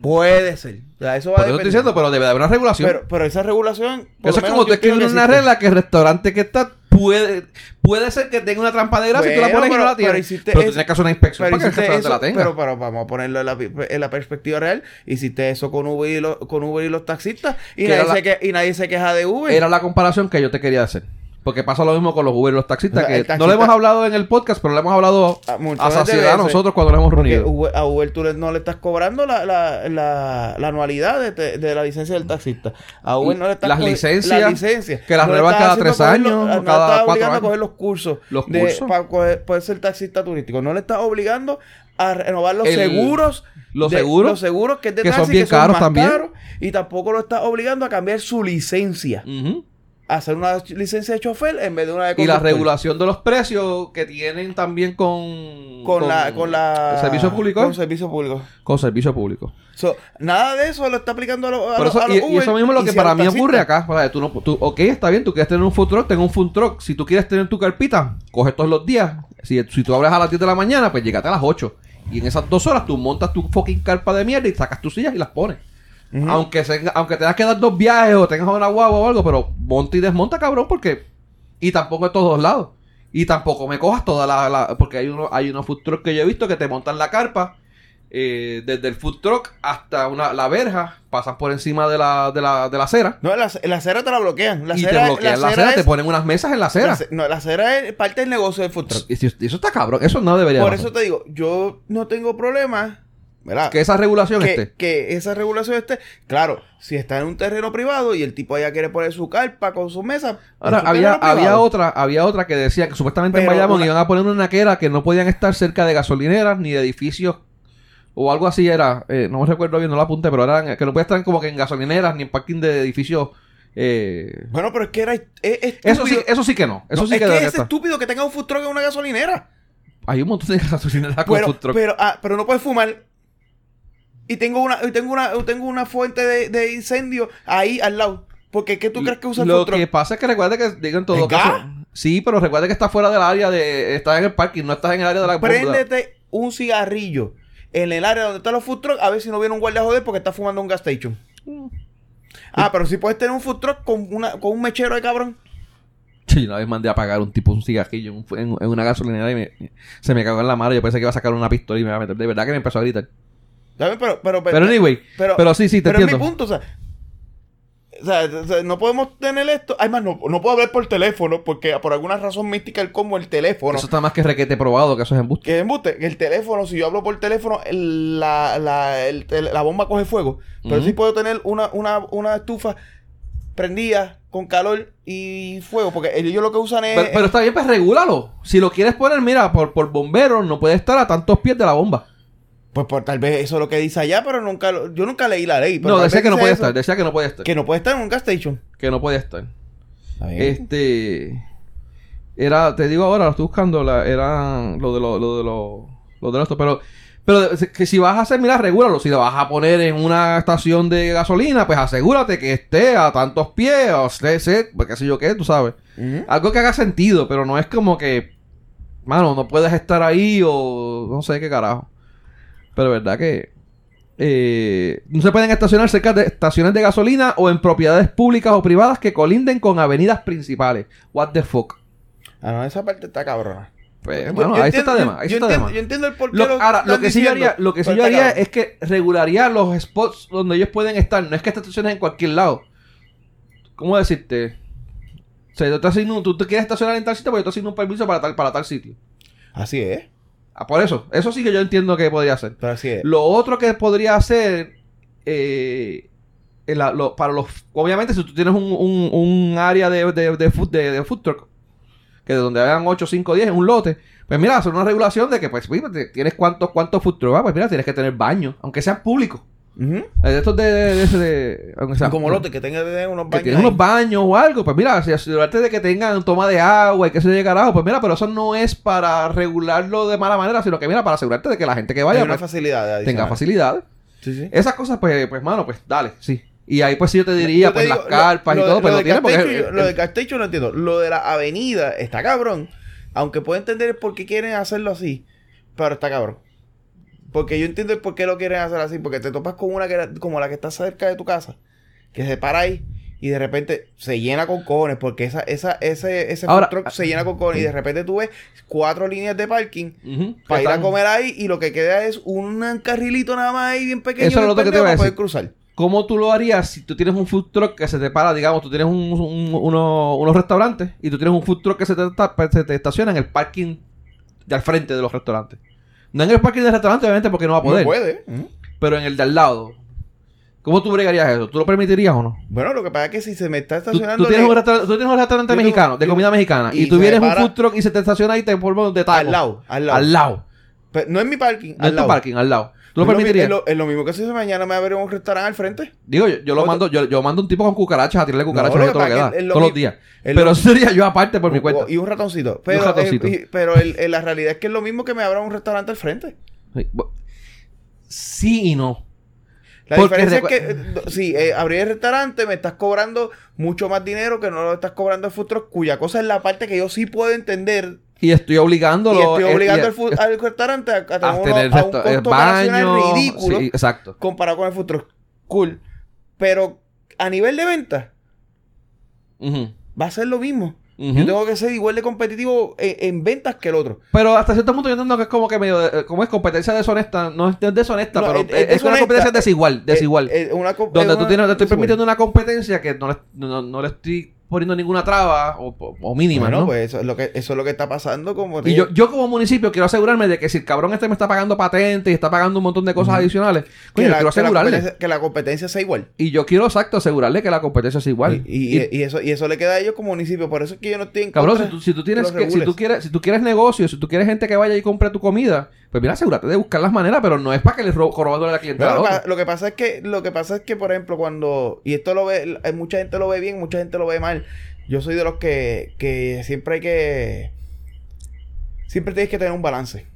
puede ser. O sea, eso va a estoy diciendo, pero debe haber una regulación. pero, pero esa regulación... eso lo es como tú que una regla que el restaurante que está puede, puede ser que tenga una trampa de grasa y tú la pones y pero- no la pero tienes. hiciste Pero tú tienes que hacer una inspección Pero para que el restaurante eso, la tenga. pero, pero vamos a ponerlo en la, en la perspectiva real. Hiciste eso con Uber y, los- con Uber y los taxistas y nadie, la- que- y nadie se queja de Uber. Era la comparación que yo te quería hacer. Porque pasa lo mismo con los Uber y los taxistas, O sea, que taxista- no le hemos hablado en el podcast, pero le hemos hablado A muchas a veces saciedad a nosotros cuando nos hemos reunido. Uber- a Uber tú no le estás cobrando la, la, la, la anualidad de, te- de la licencia del taxista. A Uber no le estás Las licencias, las licencias. que las No cada tres años, los- no le cada estás cuatro obligando años. a coger los cursos. Los de- cursos. Para coger- poder ser taxista turístico. No le estás obligando a renovar los El- seguros. los de- seguros, Los seguros que es de que son taxi, bien caros más también. caros, y tampoco lo estás obligando a cambiar su licencia. A hacer una licencia de chofer en vez de una de Y la conductor. regulación de los precios que tienen también con... Con, la... Con la... ¿Servicio público? Con servicio público. Con servicio público. So, nada de eso lo está aplicando a, los a Por los- eso, a los y, y eso mismo es lo que para mí ocurre acá. O sea, tú no, tú, ok, está bien, tú quieres tener un food truck, ten un food truck. Si tú quieres tener tu carpita, coge todos los días. Si, si tú abres a las 10 de la mañana, pues llegate a las 8. Y en esas dos horas tú montas tu fucking carpa de mierda y sacas tus sillas y las pones. Aunque, se- aunque tengas que dar dos viajes o tengas una guagua o algo, pero monta y desmonta, cabrón, porque... Y tampoco de todos lados. Y tampoco me cojas toda la... la- porque hay uno, hay unos food truck que yo he visto que te montan la carpa eh, desde el food truck hasta una, la verja, pasan por encima de la, de la, de la acera. No, la, la acera te la bloquean. La y acera, te bloquean la acera, es- te ponen unas mesas en la acera. ace- no, la acera es parte del negocio del food truck. Y si- eso está cabrón, eso no debería Por pasar. eso te digo, yo no tengo problema, ¿verdad? Que esa regulación que, esté. que esa regulación esté. Claro, si está en un terreno privado y el tipo allá quiere poner su carpa con su mesa. Ahora, en su había, había otra, había otra que decía que supuestamente en Bayamón una- iban a poner una naquera que no podían estar cerca de gasolineras ni de edificios o algo así era, eh, no me recuerdo bien, no lo apunté, pero eran que no podían estar como que en gasolineras ni en parking de edificios. eh, Bueno, pero es que era es. Eso sí, eso sí que no, eso No, sí es que que es estar. estúpido que tenga un food truck en una gasolinera. Hay un montón de gasolineras con Pero, food truck. pero, ah, pero no puedes fumar. Y tengo una, y tengo una, tengo una fuente de, de incendio ahí al lado. Porque ¿qué tú crees que usa el Lo que pasa es que recuerda que digo en todo ¿Es caso. Sí, pero recuerda que está fuera del área de. Estás en el parking, no estás en el área de la Préndete un cigarrillo en el área donde están los food trucks a ver si no viene un guardia a joder porque está fumando un gas station. Ah, pero si puedes tener un food truck con, una, con un mechero de cabrón. Sí, una vez mandé a pagar un tipo un cigarrillo en una gasolinera y me- se me cagó en la mano. Yo pensé que iba a sacar una pistola y me iba a meter. De verdad que me empezó a gritar. ¿Sabes? Pero, pero, Pero anyway, pero, sí, sí, te pero entiendo. mi punto, o sea, o sea, o sea, no podemos tener esto. Además, no, no puedo hablar por teléfono porque por alguna razón mística el como el teléfono. Eso está más que requete probado que eso es embuste. Que es embuste, el teléfono, si yo hablo por teléfono, el- la, la, el la bomba coge fuego. Pero Ujú. sí puedo tener una, una, una estufa prendida con calor y fuego. Porque ellos lo que usan es. Pero, pero está bien, pues regúlalo. Si lo quieres poner, mira, por, por bomberos no puede estar a tantos pies de la bomba. Pues, por tal vez eso es lo que dice allá, pero nunca lo- yo nunca leí la ley. pero No, decía que no puede eso, estar, decía que no puede estar. Que no puede estar en un gas station. Que no puede estar. Este. Era, te digo ahora, lo estoy buscando, la, era lo de lo, lo de lo, lo de esto, pero, Pero que si vas a hacer, mira, regúlalo. Si lo vas a poner en una estación de gasolina, pues asegúrate que esté a tantos pies, o sé, pues qué sé yo qué, tú sabes. Algo que haga sentido, pero no es como que, mano, no puedes estar ahí o no sé qué carajo. Pero verdad que eh, no se pueden estacionar cerca de estaciones de gasolina o en propiedades públicas o privadas que colinden con avenidas principales. What the fuck. Ah, no, esa parte está cabrona. Pues, Yo- bueno, yo ahí entiendo- está de más. Ahí yo está de entiendo- más. Yo entiendo el por qué Lo- lo ahora, lo que sí yo haría, lo que sí yo haría cabrón. es que regularía los spots donde ellos pueden estar. No es que estaciones en cualquier lado. ¿Cómo decirte? O sea, yo te asigno- tú te quieres estacionar en tal sitio, pues yo te asigno un permiso para tal, para tal sitio. Así es. Ah, por eso. Eso sí que yo entiendo que podría hacer. Pero así es. Lo otro que podría hacer, eh, en la- lo- para los, obviamente si tú tienes un, un, un área de, de, de, food, de, de food truck, que de donde hagan 8, 5, 10 en un lote, pues mira, hacer una regulación de que, pues, tienes cuántos, cuántos food trucks, ah, pues mira, tienes que tener baños, aunque sean públicos. De estos de, de, de- de- aunque sea- Como lote que tenga de unos que baños. tienen unos baños o algo, pues mira, si asegurarte de que tengan toma de agua y que se llegue carajo, pues mira, pero eso no es para regularlo de mala manera, sino que mira, para asegurarte de que la gente que vaya pues, facilidad tenga facilidades. Sí, sí. Esas cosas, pues, pues, mano, pues dale, sí. Y ahí, pues, sí, yo te diría, Yo te pues, digo, las carpas lo- y todo, lo pues, lo de tiene porque... Castecho, yo- Lo de Castecho no entiendo. Lo de la avenida está cabrón. Aunque puedo entender por qué quieren hacerlo así. Pero está cabrón. Porque yo entiendo el por qué lo quieren hacer así. Porque te topas con una que como la que está cerca de tu casa. Que se para ahí. Y de repente se llena con cojones. Porque esa, esa, ese, ese Ahora- food truck se llena con cojones. Y de repente tú ves cuatro líneas de parking. Para ir a comer ahí. Y lo que queda es un carrilito nada más ahí bien pequeño. Eso es lo que te iba a para poder decir. cruzar. ¿Cómo tú lo harías si tú tienes un food truck que se te para, digamos, tú tienes un- un- uno- unos restaurantes y tú tienes un food truck que se te, se te estaciona en el parking de al frente de los restaurantes? No en el parking del restaurante, obviamente, porque no va a poder, No puede. Ujú. pero en el de al lado. ¿Cómo tú bregarías eso? ¿Tú lo permitirías o no? Bueno, lo que pasa es que si se me está estacionando tú tienes, un restaurante, mexicano, de comida mexicana, y, y tú vienes un food truck y se te estaciona ahí te forma de taco. al lado, al lado. Al lado. No es mi parking, No al es tu lado. parking, al lado. ¿Tú lo permitirías? Es lo, es lo mismo que si mañana me abre un restaurante al frente. Digo, yo, yo lo mando, yo, yo mando un tipo con cucarachas a tirarle cucarachas No, lo todo que da, es lo todos los días. es Pero eso sería yo aparte por mi cuenta. Y un ratoncito. Pero, ratoncito. eh, y- pero el- el- la realidad es que es lo mismo que me abra un restaurante al frente. Sí, Sí y no. La Porque diferencia es que, si eh, abrir el restaurante, me estás cobrando mucho más dinero que no lo estás cobrando el truck, cuya cosa es la parte que yo sí puedo entender. Y estoy obligándolo. y estoy eh, obligando y- al, food- al restaurante a, a tener, a tener a un eh, costo baño. ridículo Sí, exacto. comparado con el truck. Cool. Pero a nivel de venta, Ujú, va a ser lo mismo. Yo tengo que ser igual de competitivo en, en ventas que el otro. Pero hasta cierto punto yo entiendo que es como que medio. de- eh, como es competencia deshonesta. No es, es deshonesta, No, pero es- es, es es una competencia desigual. Desigual. Eh, eh, una donde es tú tienes, te estoy permitiendo una competencia que no le, no, no le estoy poniendo ninguna traba o, mínima, Bueno, ¿no? pues eso es lo que eso es lo que está pasando como Y yo, yo como municipio quiero asegurarme de que si el cabrón este me está pagando patente y está pagando un montón de cosas adicionales, coño, la, quiero la asegurarle. que la competencia sea igual. Y yo quiero, exacto, asegurarle que la competencia es igual. Y, y- y eso y eso le queda a ellos como municipio, por eso es que yo no estoy en Cabrón, si tú, si tú tienes que, si tú quieres, si tú quieres negocio, si tú quieres gente que vaya y compre tu comida, pues mira, asegúrate de buscar las maneras, pero no es para que le ro- robando a la clientela. Lo, lo que pasa es que lo que pasa es que por ejemplo cuando y esto lo ve eh, mucha gente lo ve bien, mucha gente lo ve mal. Yo soy de los que que siempre hay que siempre tienes que tener un balance.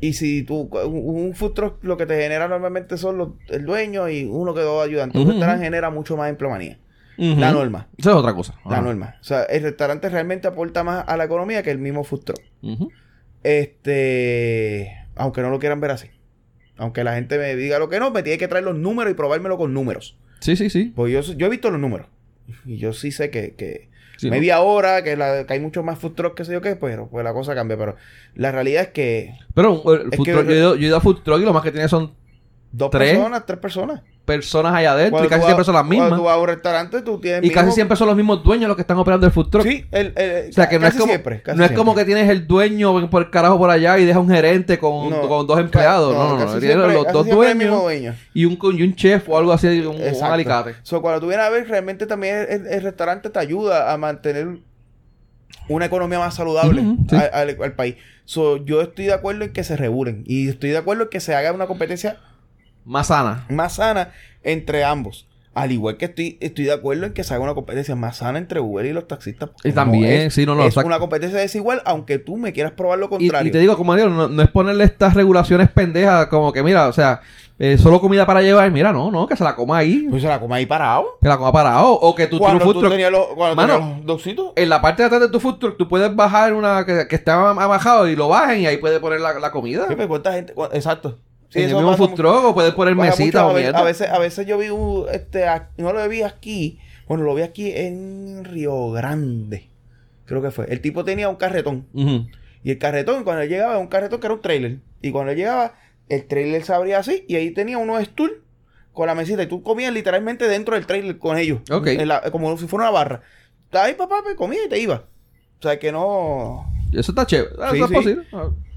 Y si tú, un un food truck lo que te genera normalmente son los, el dueño y uno que dos ayudantes. Un Ujú, restaurante genera mucho más empleomanía. Ujú. La norma. Eso es otra cosa. La norma. O sea, el restaurante realmente aporta más a la economía que el mismo food truck. Este, aunque no lo quieran ver así. Aunque la gente me diga lo que no, me tiene que traer los números y probármelo con números. Sí, sí, sí. Pues yo, yo he visto los números. Y yo sí sé que, que Sí, ¿no? media hora, que, la- que hay mucho más food truck que sé yo qué, pero pues la cosa cambia. Pero la realidad es que Pero el Es food que- truck, yo, he ido, yo he ido a food truck y lo más que tiene son dos ¿Tres? personas, tres personas. personas allá adentro Cuando y casi siempre son las Cuando mismas. tú vas a un restaurante, tú tienes Y casi siempre son los mismos dueños los que están operando el food truck. Sí, el, el- O sea, que no es como, siempre, no es como que tienes el dueño por el carajo por allá y deja un gerente con, No, con dos empleados. No, no, no. siempre- los dos dueños dueño. y un, y un chef o algo así, un, un alicate. So, cuando tú vienes a ver, realmente también el, el restaurante te ayuda a mantener una economía más saludable Ujú, sí. al, al- al país. So, yo estoy de acuerdo en que se regulen y estoy de acuerdo en que se haga una competencia Más sana. más sana entre ambos. Al igual que estoy, estoy de acuerdo en que se haga una competencia más sana entre Uber y los taxistas. Y también, es, sí, no, no, es una competencia desigual, aunque tú me quieras probar lo contrario. y te digo, como digo, no, no es ponerle estas regulaciones pendejas como que, mira, o sea, eh, solo comida para llevar. Mira, no, no, que se la coma ahí. Pues se la come ahí parado. Que la coma parado. O que tú Cuando tú truck. tenías los, cuando Mano, tenías los dositos. En la parte de atrás de tu food truck, tú puedes bajar una que, que está bajado y lo bajen y ahí puedes poner la, la comida. Sí, pues, ¿cuánta gente? cu- Exacto. Sí, en el mismo food mu- truck o puedes poner mesita mucho. o mierda. a veces, a veces yo vi un, este, no lo vi aquí, bueno, lo vi aquí en Río Grande, creo que fue. El tipo tenía un carretón y el carretón cuando él llegaba, un carretón que era un trailer y cuando él llegaba, el trailer se abría así y ahí tenía unos stool con la mesita y tú comías literalmente dentro del trailer con ellos, Ok. En la- como si fuera una barra. Ahí papá, pues, comía y te iba. O sea que no, Eso está chévere. Ah, Sí, Eso es sí. posible.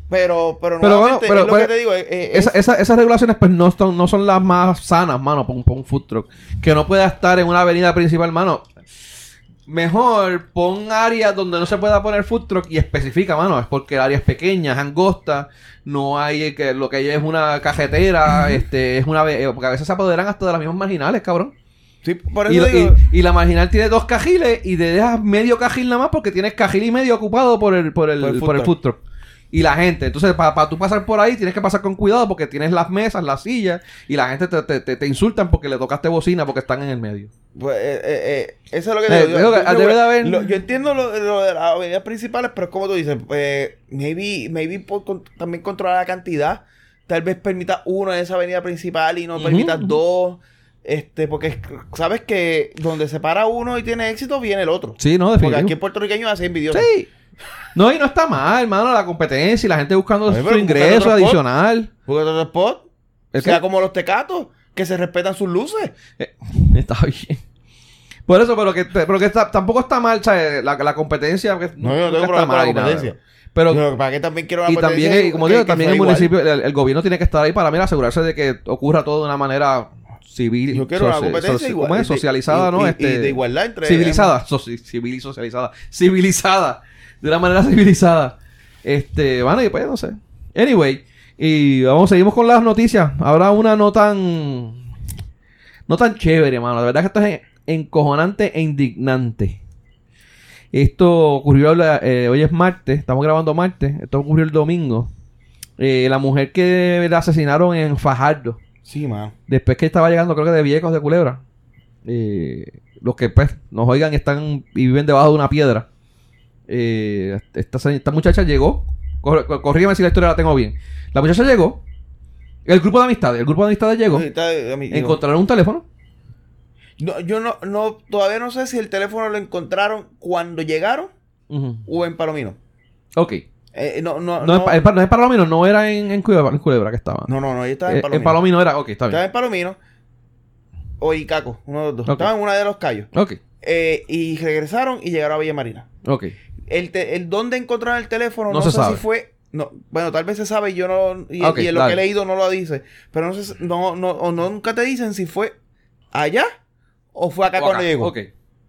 Pero, pero, Pero bueno, pero- es lo pero- que te digo. eh, eh, Esa- es- esa- esas regulaciones pues no son, no son las más sanas, mano, para un, food truck. Que no pueda estar en una avenida principal, mano. Mejor pon áreas donde no se pueda poner food truck y especifica, mano. Es porque el área es pequeña, es angosta, no hay que lo que hay es una cajetera, este, es una eh, porque a veces se apoderan hasta de las mismas marginales, cabrón. sí, por Y, eso lo- digo, y- y la marginal tiene dos cajiles y te dejas medio cajil nada más porque tienes cajil y medio ocupado por el, por el, Por el food por el truck. food truck. Y la gente, entonces para tú pasar por ahí tienes que pasar con cuidado porque tienes las mesas, las sillas y la gente te, te, te- te insultan porque le tocaste bocina porque están en el medio. Pues, eh, eh, eh, eso es lo que Eh, te digo. digo que debe de haber- lo- yo entiendo lo, lo de las avenidas principales, pero es como tú dices, eh, maybe, maybe por con- también controlar la cantidad. Tal vez permita uno en esa avenida principal y no Ujú, permitas dos. Este, porque es- sabes que donde se para uno y tiene éxito, viene el otro. Sí, no, Porque definitivo. aquí en puertorriqueño hace envidioso. Sí. No, y no está mal, hermano, la competencia y la gente buscando su ingreso adicional. Porque otro spot, sea como los tecatos, que se respetan sus luces. Eh, está bien. Por eso, pero que, pero que está- tampoco está mal, ¿sabes? La, la competencia. que No, yo no tengo problema con la nada. competencia. Pero, ¿Para qué también quiero una y también, competencia eh, como que- digo, que también el municipio, el, el gobierno tiene que estar ahí para, mira, asegurarse de que ocurra todo de una manera civil. Yo quiero soci- competencia igual. ¿Cómo es? de- Socializada, y- ¿no? y- este, y de igualdad entre... Civilizada. Soci- civil y socializada. Civilizada. De una manera civilizada. Este, bueno, y pues no sé. Anyway, y vamos, seguimos con las noticias. Ahora una no tan. No tan chévere, mano. La verdad que esto es en- encojonante e indignante. Esto ocurrió la- eh, hoy es martes, estamos grabando martes. Esto ocurrió el domingo. Eh, la mujer que la asesinaron en Fajardo. Sí, man. Después que estaba llegando, creo que de Viejos de Culebra. eh, los que pues, nos oigan están y viven debajo de una piedra. Eh, esta, esta muchacha llegó. Cor- corrígeme si la historia la tengo bien. La muchacha llegó. El grupo de amistades. El grupo de amistades llegó. Eh, Encontraron un teléfono. No, yo no, no, todavía no sé si el teléfono lo encontraron cuando llegaron o en Palomino. Ok. Eh, no, no, No, no, no es Palomino, no era en, en, Culebra, en Culebra que estaba. no, no, no, ella estaba Eh, en Palomino. en Palomino era. Ok, está Estaba bien. en Palomino o Icaco, uno de los dos. Ok. Estaba en una de los callos. Ok. Eh, y regresaron y llegaron a Villa Marina. Ok. El, te- el dónde encontraron el teléfono, No no, se sé sabe. si fue. No, bueno, tal vez se sabe y yo no. Y, en lo dale. que he leído no lo dice. Pero no sé, si- no, no, o no, nunca te dicen si fue allá o fue acá O cuando acá. llegó. Ok.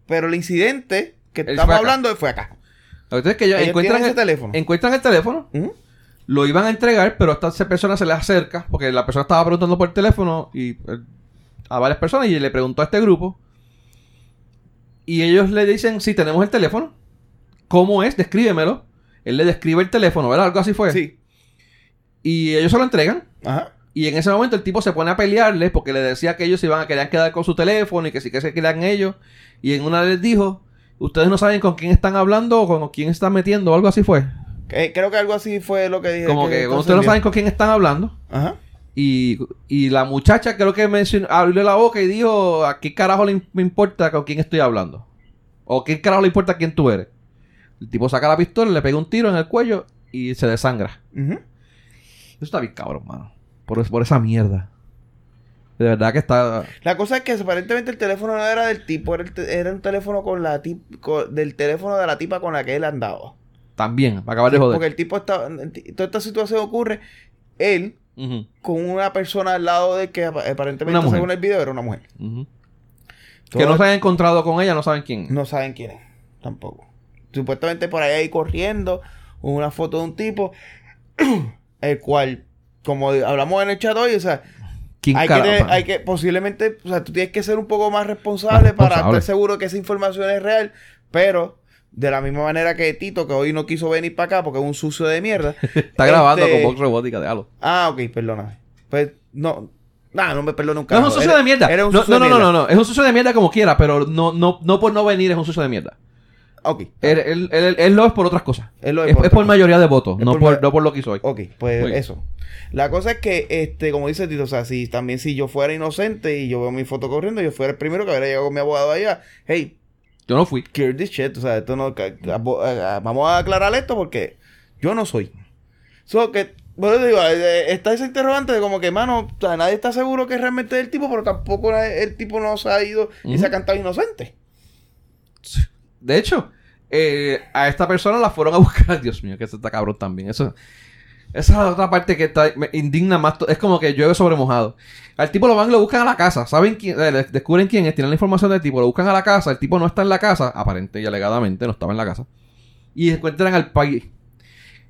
Pero el incidente que Él estamos fue hablando fue acá. Entonces que ellos Ellos encuentran el, teléfono. encuentran el teléfono, lo iban a entregar, pero esta se- persona se le acerca, porque la persona estaba preguntando por teléfono y eh, a varias personas y le preguntó a este grupo. Y ellos le dicen, sí, tenemos el teléfono. ¿Cómo es? Descríbemelo. Él le describe el teléfono, ¿verdad? Algo así fue. Sí. Y ellos se lo entregan. Ajá. Y en ese momento el tipo se pone a pelearle porque le decía que ellos se iban a querer quedar con su teléfono y que sí que se querían ellos. Y en una les dijo, ustedes no saben con quién están hablando o con quién están metiendo algo así fue. Eh, creo que algo así fue lo que dije. Como que, ustedes no saben con quién están hablando. Ajá. Y, y la muchacha creo que mencionó, abrió la boca y dijo, ¿a qué carajo le me importa con quién estoy hablando? ¿O qué carajo le importa quién tú eres? El tipo saca la pistola, le pega un tiro en el cuello y se desangra. Eso está bien cabrón, mano. Por, por esa mierda. De verdad que está... La cosa es que aparentemente el teléfono no era del tipo, era, el te- era un teléfono con la tip- con- del teléfono de la tipa con la que él andaba. También, para acabar de joder. Porque el tipo está, toda esta situación ocurre, él con una persona al lado de que apa- aparentemente según el video era una mujer. Que no se han encontrado con ella, no saben quién. no saben quién es, tampoco. Supuestamente por ahí ahí corriendo, una foto de un tipo, el cual, como hablamos en el chat hoy, o sea, ¿Quién hay que, tener- hay que, posiblemente, o sea, tú tienes que ser un poco más responsable Más para estar seguro que esa información es real, pero de la misma manera que Tito, que hoy no quiso venir para acá porque es un sucio de mierda. Está grabando este- con Vox Robótica, déjalo. Ah, ok, perdóname. Pues, no, nah, no me perdono un No es un sucio de mierda. un no, no, de no, no, no. Es un sucio de mierda como quiera, pero no, no, no por no venir es un sucio de mierda. Ok, Él, él, él, él lo es por otras cosas. Él lo es es, por es mayoría de votos, no por por, ma- no por lo que soy. ok, pues eso. La cosa es que, este, como dice Tito, o sea, si también si yo fuera inocente y yo veo mi foto corriendo, yo fuera el primero que hubiera llegado con mi abogado allá. Hey, Yo no fui. clear this shit. O sea, esto no. eh, Vamos a aclarar esto porque yo no soy. So que. Bueno, digo, eh, está ese interrogante de como que, mano, o sea, nadie está seguro que realmente es el tipo, pero tampoco el tipo no se ha ido y se ha cantado inocente. De hecho, eh, a esta persona la fueron a buscar. Dios mío, que se está cabrón también. Eso, esa es la otra parte que está, me indigna más. Es como que llueve sobre mojado. Al tipo lo van y lo buscan a la casa. ¿Saben quién? eh, descubren quién es, tienen la información del tipo, lo buscan a la casa. El tipo no está en la casa, aparente y alegadamente no estaba en la casa. Y encuentran al país.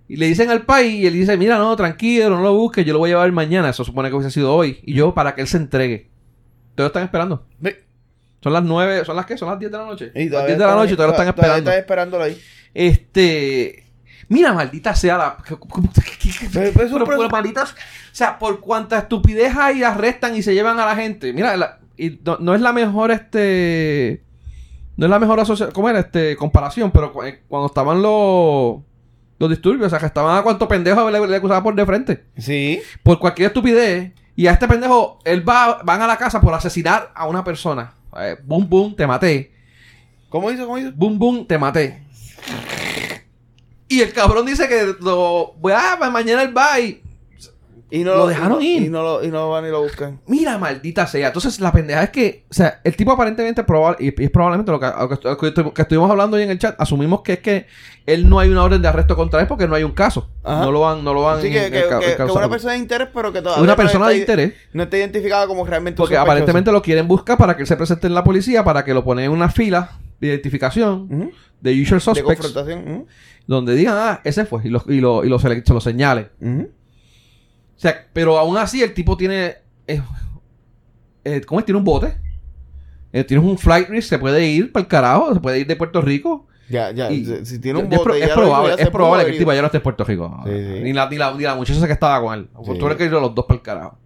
Y le dicen al país y él dice: Mira, no, tranquilo, no lo busques, yo lo voy a llevar mañana. Eso supone que hubiese sido hoy. Y yo, para que él se entregue. Todos están esperando. Son las nueve, ¿son las qué? Son las 10 de la noche. Y las 10 de la noche y todavía están esperando. están esperándolo ahí. Este. Mira, maldita sea la. Pero-. O sea, por cuánta estupidez hay, arrestan y se llevan a la gente. Mira, la- y no, no es la mejor, este. No es la mejor asociación. ¿Cómo era? Este. Comparación, pero cu- eh, cuando estaban los. Los disturbios, o sea, que estaban a cuánto pendejo le, le acusaban por de frente. Sí. Por cualquier estupidez. Y a este pendejo, él va, van a la casa por asesinar a una persona. Eh, boom, boom, te maté. ¿Cómo hizo? ¿Cómo hizo? Boom, boom, te maté. Y el cabrón dice que lo. Voy a, mañana él va y. Y no Lo dejaron y no- ir. Y no, lo, y no van y lo buscan. Mira, maldita sea. Entonces, la pendeja es que. O sea, el tipo aparentemente probable. Y, y es probablemente lo que, lo que estu- que estu- que estuvimos hablando hoy en el chat. Asumimos que es que él no hay una orden de arresto contra él porque no hay un caso. Ajá. No lo van. No lo van Así que, en- que, en- que- en- que una persona de interés, pero que todavía Una no persona está de interés. No está identificada como realmente Porque sospechoso. aparentemente lo quieren buscar para que él se presente en la policía, para que lo ponen en una fila de identificación Ujú. de usual De suspects, confrontación. Ujú. donde digan, ah, ese fue, y lo, y lo, y lo, se lo señale. Ujú. O sea, pero aún así el tipo tiene. eh, eh, ¿Cómo es? Tiene un bote. Eh, tiene un flight risk, se puede ir para el carajo, se puede ir de Puerto Rico. Ya, ya. Y- si- tiene un bote. es ya probable, es probable que el tipo ya no esté en Puerto Rico. Sí, sí. Ni, la, ni, la, ni la muchacha que estaba con él. Sí. Tú eres que ir los dos para el carajo.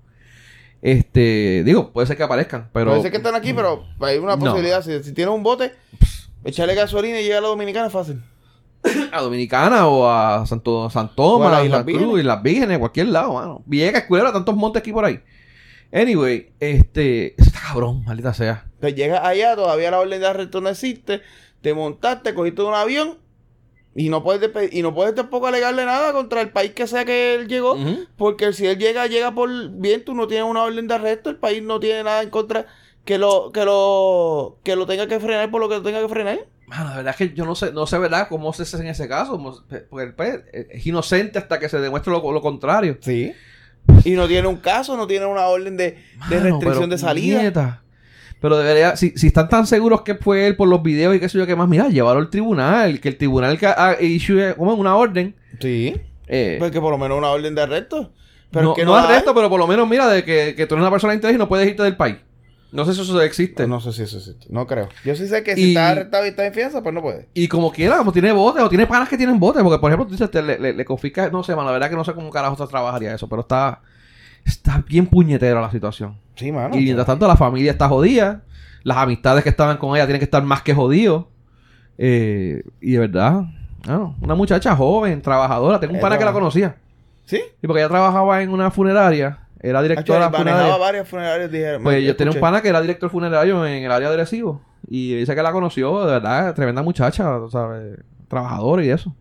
Este, digo, puede ser que aparezcan, pero. Puede ser que están aquí, pero hay una No. posibilidad. Si, si tienes un bote, echarle gasolina y llega a la dominicana es fácil. A Dominicana o a Santo Santoma, a las a Islas Cruz, Vírgenes. y las Vírgenes, cualquier lado, mano. Villegas, Culebra, tantos montes aquí por ahí. Anyway, este. Está cabrón, maldita sea. Entonces llegas allá, todavía la orden de arresto no existe. Te montaste, cogiste un avión y no puedes y no puedes tampoco alegarle nada contra el país que sea que él llegó. Porque si él llega, llega por bien, tú no tienes una orden de arresto, el país no tiene nada en contra que lo, que lo, que lo tenga que frenar por lo que lo tenga que frenar. Mano, la verdad es que yo no sé, no sé, ¿verdad? ¿Cómo se hace en ese caso? Porque el pues, es inocente hasta que se demuestre lo, lo contrario. Sí. Y no tiene un caso, no tiene una orden de, de restricción de salida. Pero debería, si, si están tan seguros que fue él por los videos y qué sé yo qué más, mira, llevarlo al tribunal, que el tribunal que ha issue como una orden. Sí. Eh, Porque por lo menos una orden de arresto. Pero no, que no no, hay. arresto, pero por lo menos mira de que, que tú eres una persona interés y no puedes irte del país. No sé si eso existe. No sé si eso existe. No creo. Yo sí sé que Y- si está arrestado y está en fianza, pues no puede. Y como quiera, como tiene botes, o tiene panas que tienen botes, porque por ejemplo, tú dices, te- le, le, le confisca, no sé, mano, la verdad que no sé cómo carajo se trabajaría eso, pero está, está bien puñetera la situación. Sí, mano. y mientras tanto, la familia está jodida, las amistades que estaban con ella tienen que estar más que jodidos. Eh, y de verdad, no, una muchacha joven, trabajadora, tengo un pana que la conocía. ¿Sí? Y porque ella trabajaba en una funeraria, era directora Actually, funeraria. manejaba varias funerarias, dijeron. Pues yo tenía un pana que era director funerario en el área de Recibo. Y dice que la conoció, de verdad, tremenda muchacha, ¿sabes? Trabajadora y eso.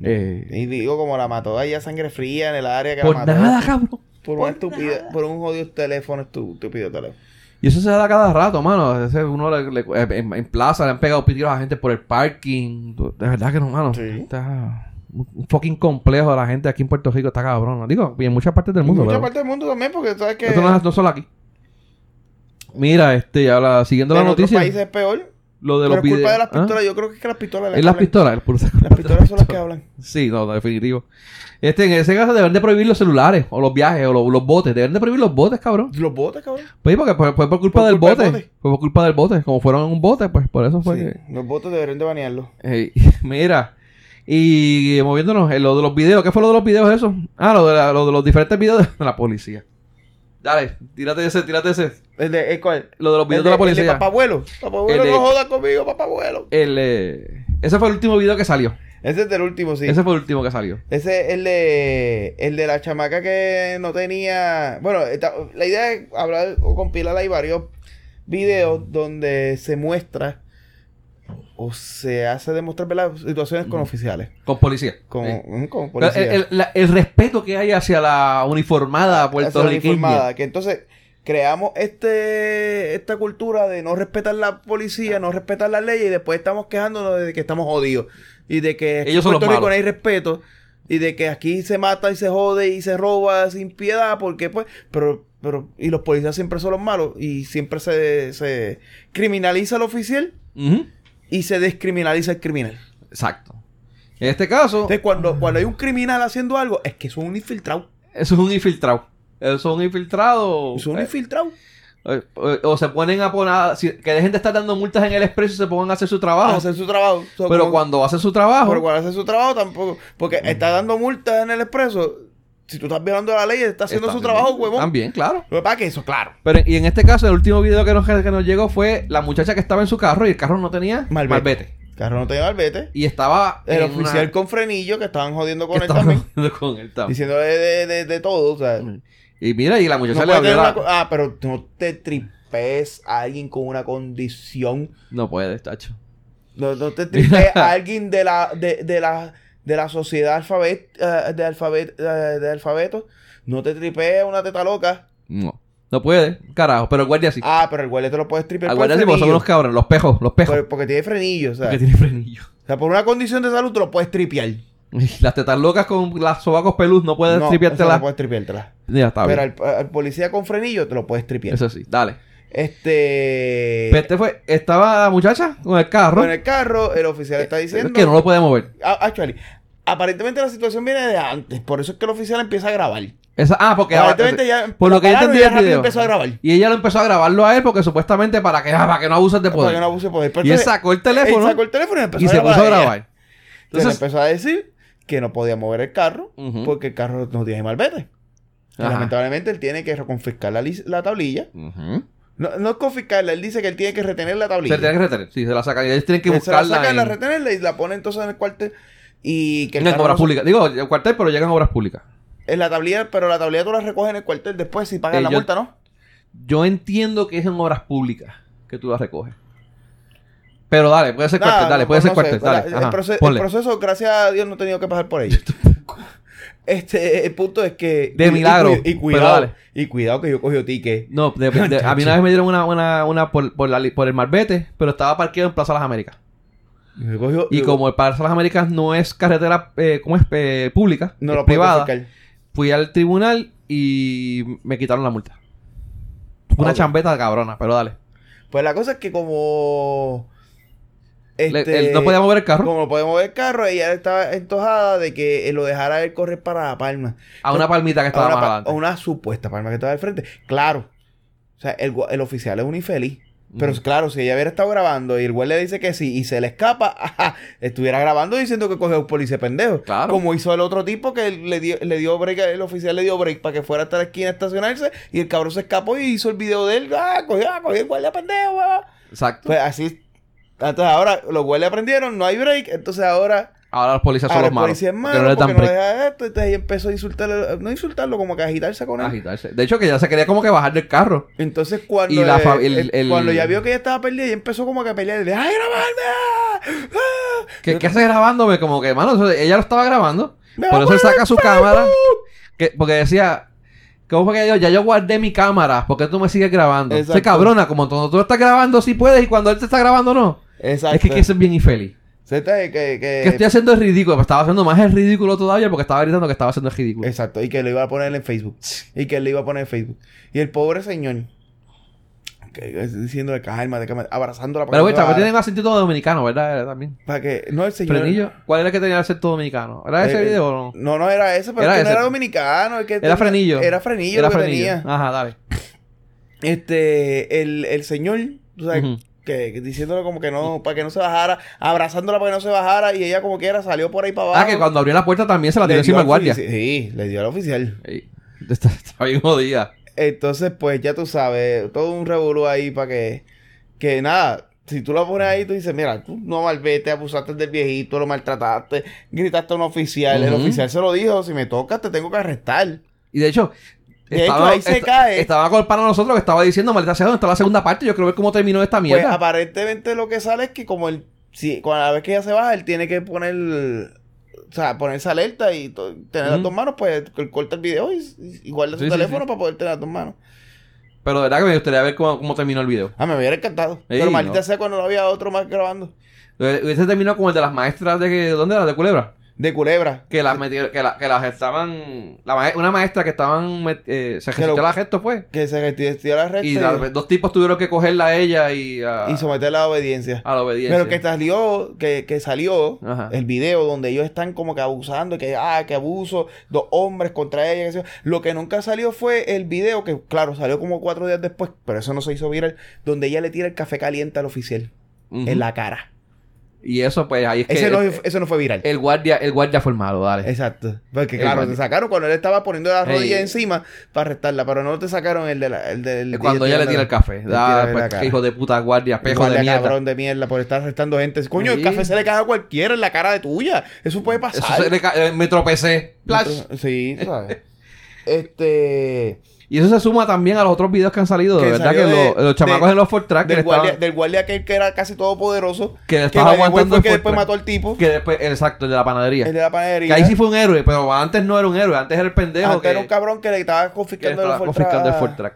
Eh, Y digo, como la mató allá sangre fría en el área que por la mató. nada, cabrón. Por una estúpida, por un jodido teléfono, estúpido teléfono. Y eso se da cada rato, mano. Ese uno le- le- en, en plaza le han pegado pitidos a la gente por el parking. De verdad que no, mano. Sí. Está un fucking complejo de la gente aquí en Puerto Rico. Está cabrón. Digo, y en muchas partes del En mundo. muchas pero partes del mundo también, porque sabes que Esto no, es- no solo aquí. Mira, este, ahora, siguiendo la en otros noticia. países es peor. lo de Pero los es culpa videos. de las ¿Ah? pistolas. Yo creo que es que las pistolas. Es las pistolas. el Las pistolas son las que hablan. Sí, no, no, definitivo. Este, en ese caso deben de prohibir los celulares, o los viajes, o los, los botes. Deben de prohibir los botes, cabrón. Los botes, cabrón. Pues porque fue, fue por culpa Por del culpa del bote. Fue por culpa del bote. Como fueron en un bote, pues por eso fue Sí, que... Los botes deberían de banearlos. Mira, y moviéndonos, en lo de los videos, ¿qué fue lo de los videos eso? Ah, lo de, la- lo de los diferentes videos de la policía. Dale, tírate ese, tírate ese. ¿El de el cuál? Lo de los videos El de la El policía. de papabuelo. Papabuelo, El no jodas conmigo, papabuelo. El, eh, ese fue el último video que salió. Ese es del último, sí. Ese fue el último que salió. Ese es el de, el de la chamaca que no tenía... Bueno, esta- la idea es hablar o compilar ahí varios videos donde se muestra o se hace demostrar ¿verdad? situaciones con oficiales. Con policía. Con, Sí. con Pero policía. El, el- la- el respeto que hay hacia la uniformada puertorriqueña. uniformada, que entonces creamos este esta cultura de no respetar la policía, no respetar las leyes y después estamos quejándonos de que estamos jodidos y de que Ellos en Puerto Rico no hay respeto y de que aquí se mata y se jode y se roba sin piedad porque pues pero pero y los policías siempre son los malos y siempre se, se criminaliza al oficial. Y se descriminaliza al criminal. Exacto. En este caso, Entonces cuando cuando hay un criminal haciendo algo es que son un infiltrado. eso es un infiltrado. Eso es un infiltrado. Son un Eh, infiltrado. eh, eh, o se ponen a poner. si- que dejen de estar dando multas en el expreso y se pongan a hacer su trabajo. a hacer su trabajo. So, pero como- cuando hacen su trabajo. Pero cuando hace su trabajo tampoco. Porque está dando multas en el expreso. Si tú estás violando la ley, está haciendo está su trabajo, huevón. También, claro. Lo que pasa es que eso, claro. Pero, y en este caso, el último video que nos, que nos llegó fue la muchacha que estaba en su carro y el carro no tenía Malvete. malvete. El carro no tenía malvete. Y estaba. El oficial una- con frenillo que estaban jodiendo con él también. con él también. Diciéndole de, de, de todo. O sea, Y mira, y la muchacha no le abrió la- una Ah, pero no te tripes a alguien con una condición. No puede, tacho. No, no te tripes a alguien de la, de, de la, de la sociedad alfabet, eh, de, alfabet, eh, de alfabeto. No te tripes a una teta loca. No. No puede, carajo. Pero el guardia sí. Ah, pero el guardia te lo puedes tripear el por guardia sí, porque son unos cabrones. Los pejos, los pejos. Por- porque tiene frenillo, o sea. Que tiene frenillo. O sea, por una condición de salud te lo puedes tripear. Las tetas locas con las sobacos pelus no puedes no, tripiártelas. No puedes tripeártela. Ya está Pero bien. al, al policía con frenillo te lo puedes tripear. Eso sí, dale. Este. Pero este fue, estaba la muchacha con el carro. Con el carro, el oficial está diciendo. que no lo puede mover. Ah, actually, aparentemente la situación viene de antes. Por eso es que el oficial empieza a grabar. Esa, ah, porque Aparentemente ya. por lo que yo entendí rápido video. empezó a grabar. Y ella lo empezó a grabarlo a él porque supuestamente para que, ah, para que no abuses de Para poder. que no abuse de poder. Pero y él sacó el teléfono Él sacó el teléfono y empezó y a se grabar. puso a ella. grabar. Entonces Entonces, empezó a decir que no podía mover el carro porque el carro no tiene malvete. Y. Lamentablemente él tiene que reconfiscar la, la tablilla. Ujú. No, no es confiscarla, él dice que él tiene que retener la se tablilla. tiene que retener. Sí, se la sacan. Y ellos tienen que Él se la buscarla saca, en, la retenerla y la pone entonces en el cuartel. Y que el en obras no se- públicas. Digo, el cuartel, pero llegan a obras públicas. En la tablilla, pero la tablilla tú la recoges en el cuartel después si pagas Eh, la yo- multa, ¿no? Yo entiendo que es en obras públicas que tú la recoges. Pero dale, puede ser Nada, cuartel, dale, no- puede ser sé, cuartel, la- dale. el, el proceso, gracias a Dios, no he tenido que pasar por ello. Este, el punto es que. De y- y milagro, Y, pero cuidado. dale. Y cuidado que yo cogí ticket. No, de- de- a mí una vez me dieron una, una, una por, por, la li- por el Marbete, pero estaba parqueado en Plaza Las Américas. Me cogió- Y yo- como el Plaza Las Américas no es carretera, eh, ¿cómo es? Eh, pública, no es lo privada, fui al tribunal y me quitaron la multa. Una Ok. chambeta cabrona, pero dale. Pues la cosa es que como. Este, él no podía mover el carro Como no podía mover el carro, ella estaba entojada de que eh, lo dejara él correr para La Palma. a una palmita que A estaba una, más pa- adelante. a una supuesta palma que estaba al frente. Claro. O sea, el, el oficial es un infeliz. Pero Ujú. claro, si ella hubiera estado grabando y el güey le dice que sí y se le escapa, ajá, estuviera grabando diciendo que cogió a un policía pendejo. Claro. Como hizo el otro tipo que le dio, le dio break, el oficial le dio break para que fuera hasta la esquina a estacionarse y el cabrón se escapó y hizo el video de él. Ah, cogió, ah, cogió el guardia pendejo. ah". Exacto. Pues así. Entonces ahora los guardias aprendieron, no hay break. Entonces ahora Ahora los policías son los el malos. porque no le porque no deja esto. Entonces ahí empezó a insultarlo, no insultarlo, como que agitarse con él. Agitarse. De hecho, que ya se quería como que bajar del carro. Entonces cuando, Y la fa- el- el- cuando ya vio que ella estaba perdida, ella empezó como que a pelear. Le ¡ay, grabarme! ¡Ah! ¡Ah! ¿Qué, ¿Qué hace grabándome? Como que, mano, eso- ella lo estaba grabando. ¡Me Por eso él saca su cámara. Que, porque decía, ¿cómo fue que yo? Ya yo guardé mi cámara. ¿Por qué tú me sigues grabando? Exacto. Se cabrona, como cuando tú estás grabando sí puedes y cuando él te está grabando no. Exacto. Es que, que eso es bien infeliz. Que, que- que estoy haciendo es ridículo. Pero estaba haciendo más el ridículo todavía porque estaba gritando que estaba haciendo el ridículo. Exacto. Y que lo iba a poner en Facebook. Y que le iba a poner en Facebook. Y el pobre señor que- diciéndole calma, calma, abrazándola. para Pero, que güey, no se también tienen acento dominicano, ¿verdad? También. Para que, no, el señor. Frenillo. ¿Cuál era el que tenía el acento dominicano? ¿Era ese Eh, video o no? No, no era ese, pero Era no era dominicano. el que Era tenía- Frenillo. Era Frenillo Era lo que Frenillo. tenía. Ajá, dale. Este, el, el señor, sabes, Ujú. Que, que diciéndole como que no, para que no se bajara, abrazándola para que no se bajara, y ella como quiera salió por ahí para abajo. Ah, que cuando abrió la puerta también se la tiró dio encima al guardia. Sí, le dio al oficial. Ey, Está, está bien jodida. Entonces, pues ya tú sabes, todo un revolú ahí para que, que nada, si tú lo pones ahí, tú dices, mira, tú no malvete, abusaste del viejito, lo maltrataste, gritaste a un oficial, el oficial se lo dijo, si me tocas te tengo que arrestar. Y de hecho, De hecho, ahí se cae. Estaba con el pana nosotros que estaba diciendo, maldita sea, ¿dónde está la segunda parte? Yo quiero ver cómo terminó esta Pues mierda. aparentemente lo que sale es que como él, si, cada vez que ella se baja, él tiene que poner, o sea, ponerse alerta y tener las Ujú. dos manos, pues él corta el video y, y- guarda su Sí, teléfono sí. para poder tener las dos manos. Pero de verdad que me gustaría ver cómo, cómo terminó el video. Ah, me hubiera encantado. Ey, Pero maldita no. sea cuando no había otro más grabando. Ese terminó como el de las maestras de... que- ¿Dónde era? De Culebra. De culebra. Que las metieron, que, la- que las estaban... La una maestra que estaban... eh, se resistió al arresto fue. Que se resistió la arresto Y y, la- dos tipos tuvieron que cogerla a ella y a, y someterla a la obediencia. a la obediencia. Pero que salió, que, que salió Ajá. el video donde ellos están como que abusando, que ah, que abuso, dos hombres contra ella. que. Lo que nunca salió fue el video, que claro, salió como cuatro días después, pero eso no se hizo viral, donde ella le tira el café caliente al oficial en la cara. Y eso, pues, ahí es que... Ese, no, el, eso no fue viral. el guardia, el guardia fue el malo, dale. Exacto. Porque El claro, guardia. te sacaron cuando él estaba poniendo la rodilla Ey. encima para arrestarla, pero no te sacaron el de la, el del Cuando ella le tira el café. En pues, qué hijo de puta guardia, pejo Guardia de mierda. cabrón de mierda por estar arrestando gente. Coño, el café se le cae a cualquiera en la cara de tuya. Eso puede pasar. Eso se le eh, me tropecé. Flash. Sí, sabes. este. Y eso se suma también a los otros videos que han salido. De verdad que de- los, los chamacos de- en los Ford Track Del le estaban- guardia, del guardia aquel que era casi todopoderoso. Que le que estaba aguantando que después mató al tipo. Que después, exacto, el de la panadería. El de la panadería. Que ahí sí fue un héroe, pero antes no era un héroe, antes era el pendejo Antes que, era un cabrón que le estaba que confiscando estaba el Ford confiscando el Ford Track.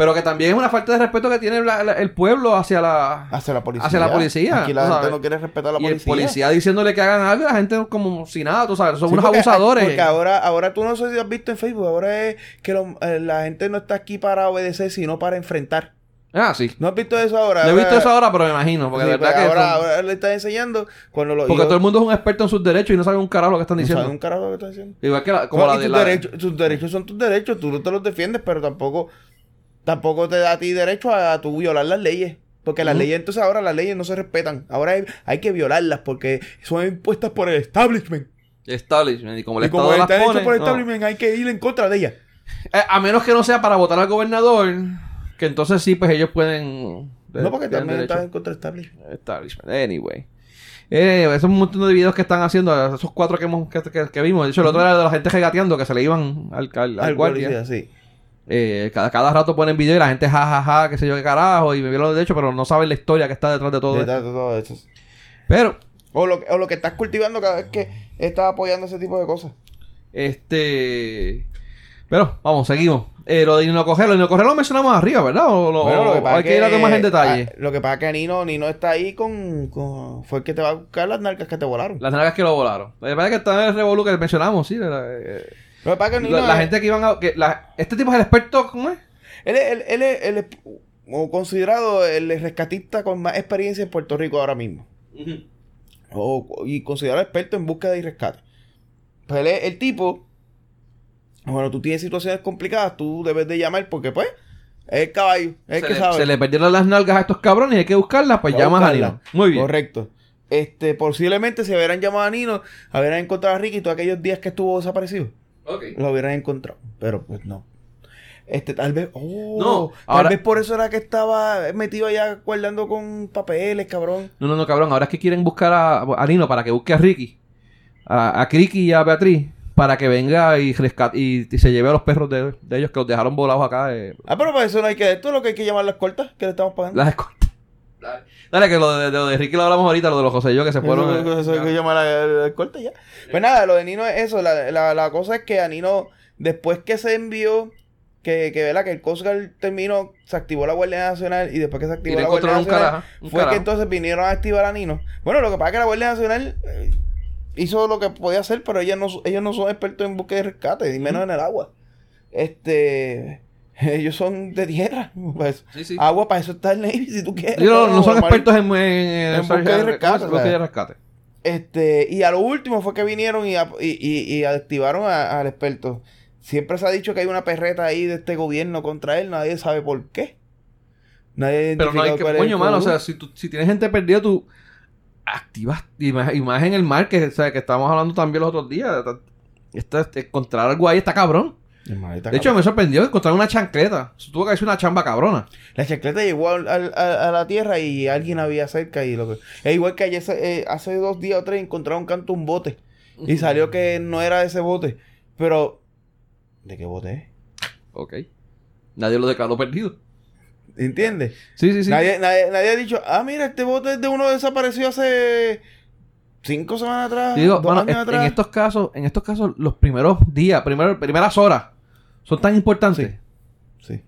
Pero que también es una falta de respeto que tiene la- la- el pueblo hacia la... Hacia la policía. Hacia la policía, Aquí la gente sabes. no quiere respetar a la y el policía. policía diciéndole que hagan algo, la gente como si nada, tú sabes, son Sí, unos porque- abusadores. Porque ahora, ahora tú no sé si has visto en Facebook, ahora es que lo- eh, la gente no está aquí para obedecer, sino para enfrentar. Ah, sí. ¿No has visto eso ahora? No he visto eso ahora, pero me imagino, porque Sí, de verdad pues que... ahora, son- ahora le están enseñando cuando lo porque yo- todo el mundo es un experto en sus derechos y no sabe un carajo lo que están no diciendo. saben un carajo lo que están diciendo. Igual que la, como No, la y de tus, la... derechos, tus derechos son tus derechos, tú no te los defiendes, pero tampoco tampoco te da a ti derecho a, a tú violar las leyes. Porque las leyes, entonces ahora las leyes no se respetan. Ahora hay, hay que violarlas porque son impuestas por el establishment. Establishment, y como el y como Estado las están pone, hechas por el no. establishment, hay que ir en contra de ellas. Eh, a menos que no sea para votar al gobernador, que entonces sí, pues ellos pueden... No, porque también derecho. están en contra del establishment. Establishment. Anyway. Eh, esos un montón de videos que están haciendo, esos cuatro que, hemos, que, que- que vimos. De hecho, el otro era de la gente regateando que se le iban al, al, al Al guardia. policía, sí. Eh, cada, cada rato ponen video y la gente jajaja, ja, ja, qué sé yo qué carajo, y me vieron de hecho, pero no saben la historia que está detrás de todo Detrás esto. de todo eso. Pero, O lo, o lo que estás cultivando cada vez que estás apoyando ese tipo de cosas. este. Pero, vamos, seguimos. Eh, lo de Nino Cogelo, Nino Cogelo lo mencionamos arriba, ¿verdad? O, lo- Bueno, lo que pasa hay que ir a más en detalle. ah, lo que pasa es que Nino, Nino está ahí con, con- Fue el que te va a buscar las narcas que te volaron. Las nalgas que lo volaron. La verdad es que está en el revolú que mencionamos, sí. la- eh, Pasa es que Nino. la, la gente que iban a. Que la- este tipo es el experto, ¿cómo es? Él es, él, él es- él es, o considerado el rescatista con más experiencia en Puerto Rico ahora mismo. O- y considerado experto en búsqueda y rescate. Pues él es el tipo. Cuando tú tienes situaciones complicadas, tú debes de llamar porque, pues, es el caballo. Es el se, que le, sabe. se le perdieron las nalgas a estos cabrones y hay que buscarlas, pues llamas a. Nino. Muy bien. Correcto. Este, posiblemente si hubieran llamado a Nino, hubieran encontrado a Ricky todos aquellos días que estuvo desaparecido. Lo hubieran encontrado. Pero pues no. Este, tal vez. Oh, No, tal ahora- vez por eso era que estaba metido allá guardando con papeles, cabrón. No, no, no, cabrón. Ahora es que quieren buscar a, a Nino para que busque a Ricky, a, a Cricky y a Beatriz, para que venga y rescate y, y se lleve a los perros de, de ellos que los dejaron volados acá. eh, Ah, pero para eso no hay que. Esto es lo que hay que llamar las cortas que le estamos pagando. las escoltas. Dale. Dale, que lo de, de lo de Ricky lo hablamos ahorita, lo de los José y yo que se fueron. Eso, eh, eso que llamar corta ya. Pues nada, lo de Nino es eso. La, la, la cosa es que a Nino, después que se envió, que, que, ¿verdad? que el Coast Guard terminó, se activó la Guardia Nacional y después que se y activó le la Guardia Nacional, carajo. fue carajo. que entonces vinieron a activar a Nino. Bueno, lo que pasa es que la Guardia Nacional eh, hizo lo que podía hacer, pero ellos no, ellos no son expertos en búsqueda y rescate, ni menos en el agua. Este. Ellos son de tierra. Pues, Sí, sí. Agua para eso está el Navy, si tú quieres. Ellos no, no son expertos en, en, en- En búsqueda y rescate. Este, y a lo último fue que vinieron y, a- y, y- y activaron a- al experto. Siempre se ha dicho que hay una perreta ahí de este gobierno contra él, nadie sabe por qué. Nadie Pero no hay que, coño, mano, o sea, si, tú, si tienes gente perdida, tú activas, y más, y más en el mar, que, o sea, que estábamos hablando también los otros días. Este, encontrar algo ahí está cabrón. De hecho, me sorprendió encontrar una chancleta. Tuvo que sido una chamba cabrona. La chancleta llegó a, a la tierra y alguien había cerca y lo que... Es igual que ayer, eh, hace dos días o tres encontraron canto un bote y salió que no era ese bote. Pero... ¿De qué bote es? Ok. Nadie lo declaró perdido. ¿Entiendes? Sí, sí, sí. Nadie, nadie, nadie ha dicho, ah, mira, este bote es de uno desapareció hace cinco semanas atrás, digo, dos años en, atrás. en estos casos, en estos casos, los primeros días, primer- primeras horas, son tan importantes. Sí,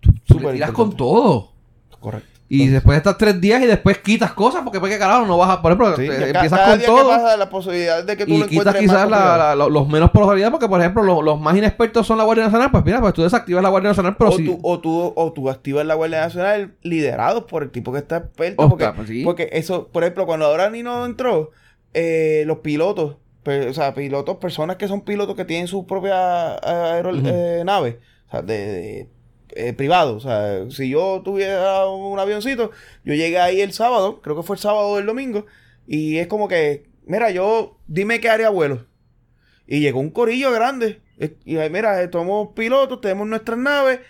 Tú Súper le tiras con todo. correcto. Y después estás tres días y después quitas cosas porque, porque carajo, no vas a, por ejemplo, Sí, te- que ca- empiezas cada con día que todo pasa, la posibilidad de que tú y lo quitas quizás la- la- lo- los menos probabilidad porque, por ejemplo, lo- los más inexpertos son la Guardia Nacional, pues mira, pues tú desactivas la Guardia Nacional, pero o, si... tú, o, tú, o tú activas la Guardia Nacional liderados por el tipo que está experto. Porque, pues sí. porque eso, por ejemplo, cuando ahora Nino entró, eh, los pilotos, o sea, pilotos, personas que son pilotos que tienen su propia aero- Ujú. eh, nave, o sea, de, de, eh, privado. O sea, si yo tuviera un avioncito, yo llegué ahí el sábado, creo que fue el sábado o el domingo, y es como que, mira, yo, dime qué área vuelo. Y llegó un corillo grande. Eh, Y eh, mira, eh, somos pilotos, tenemos nuestras naves.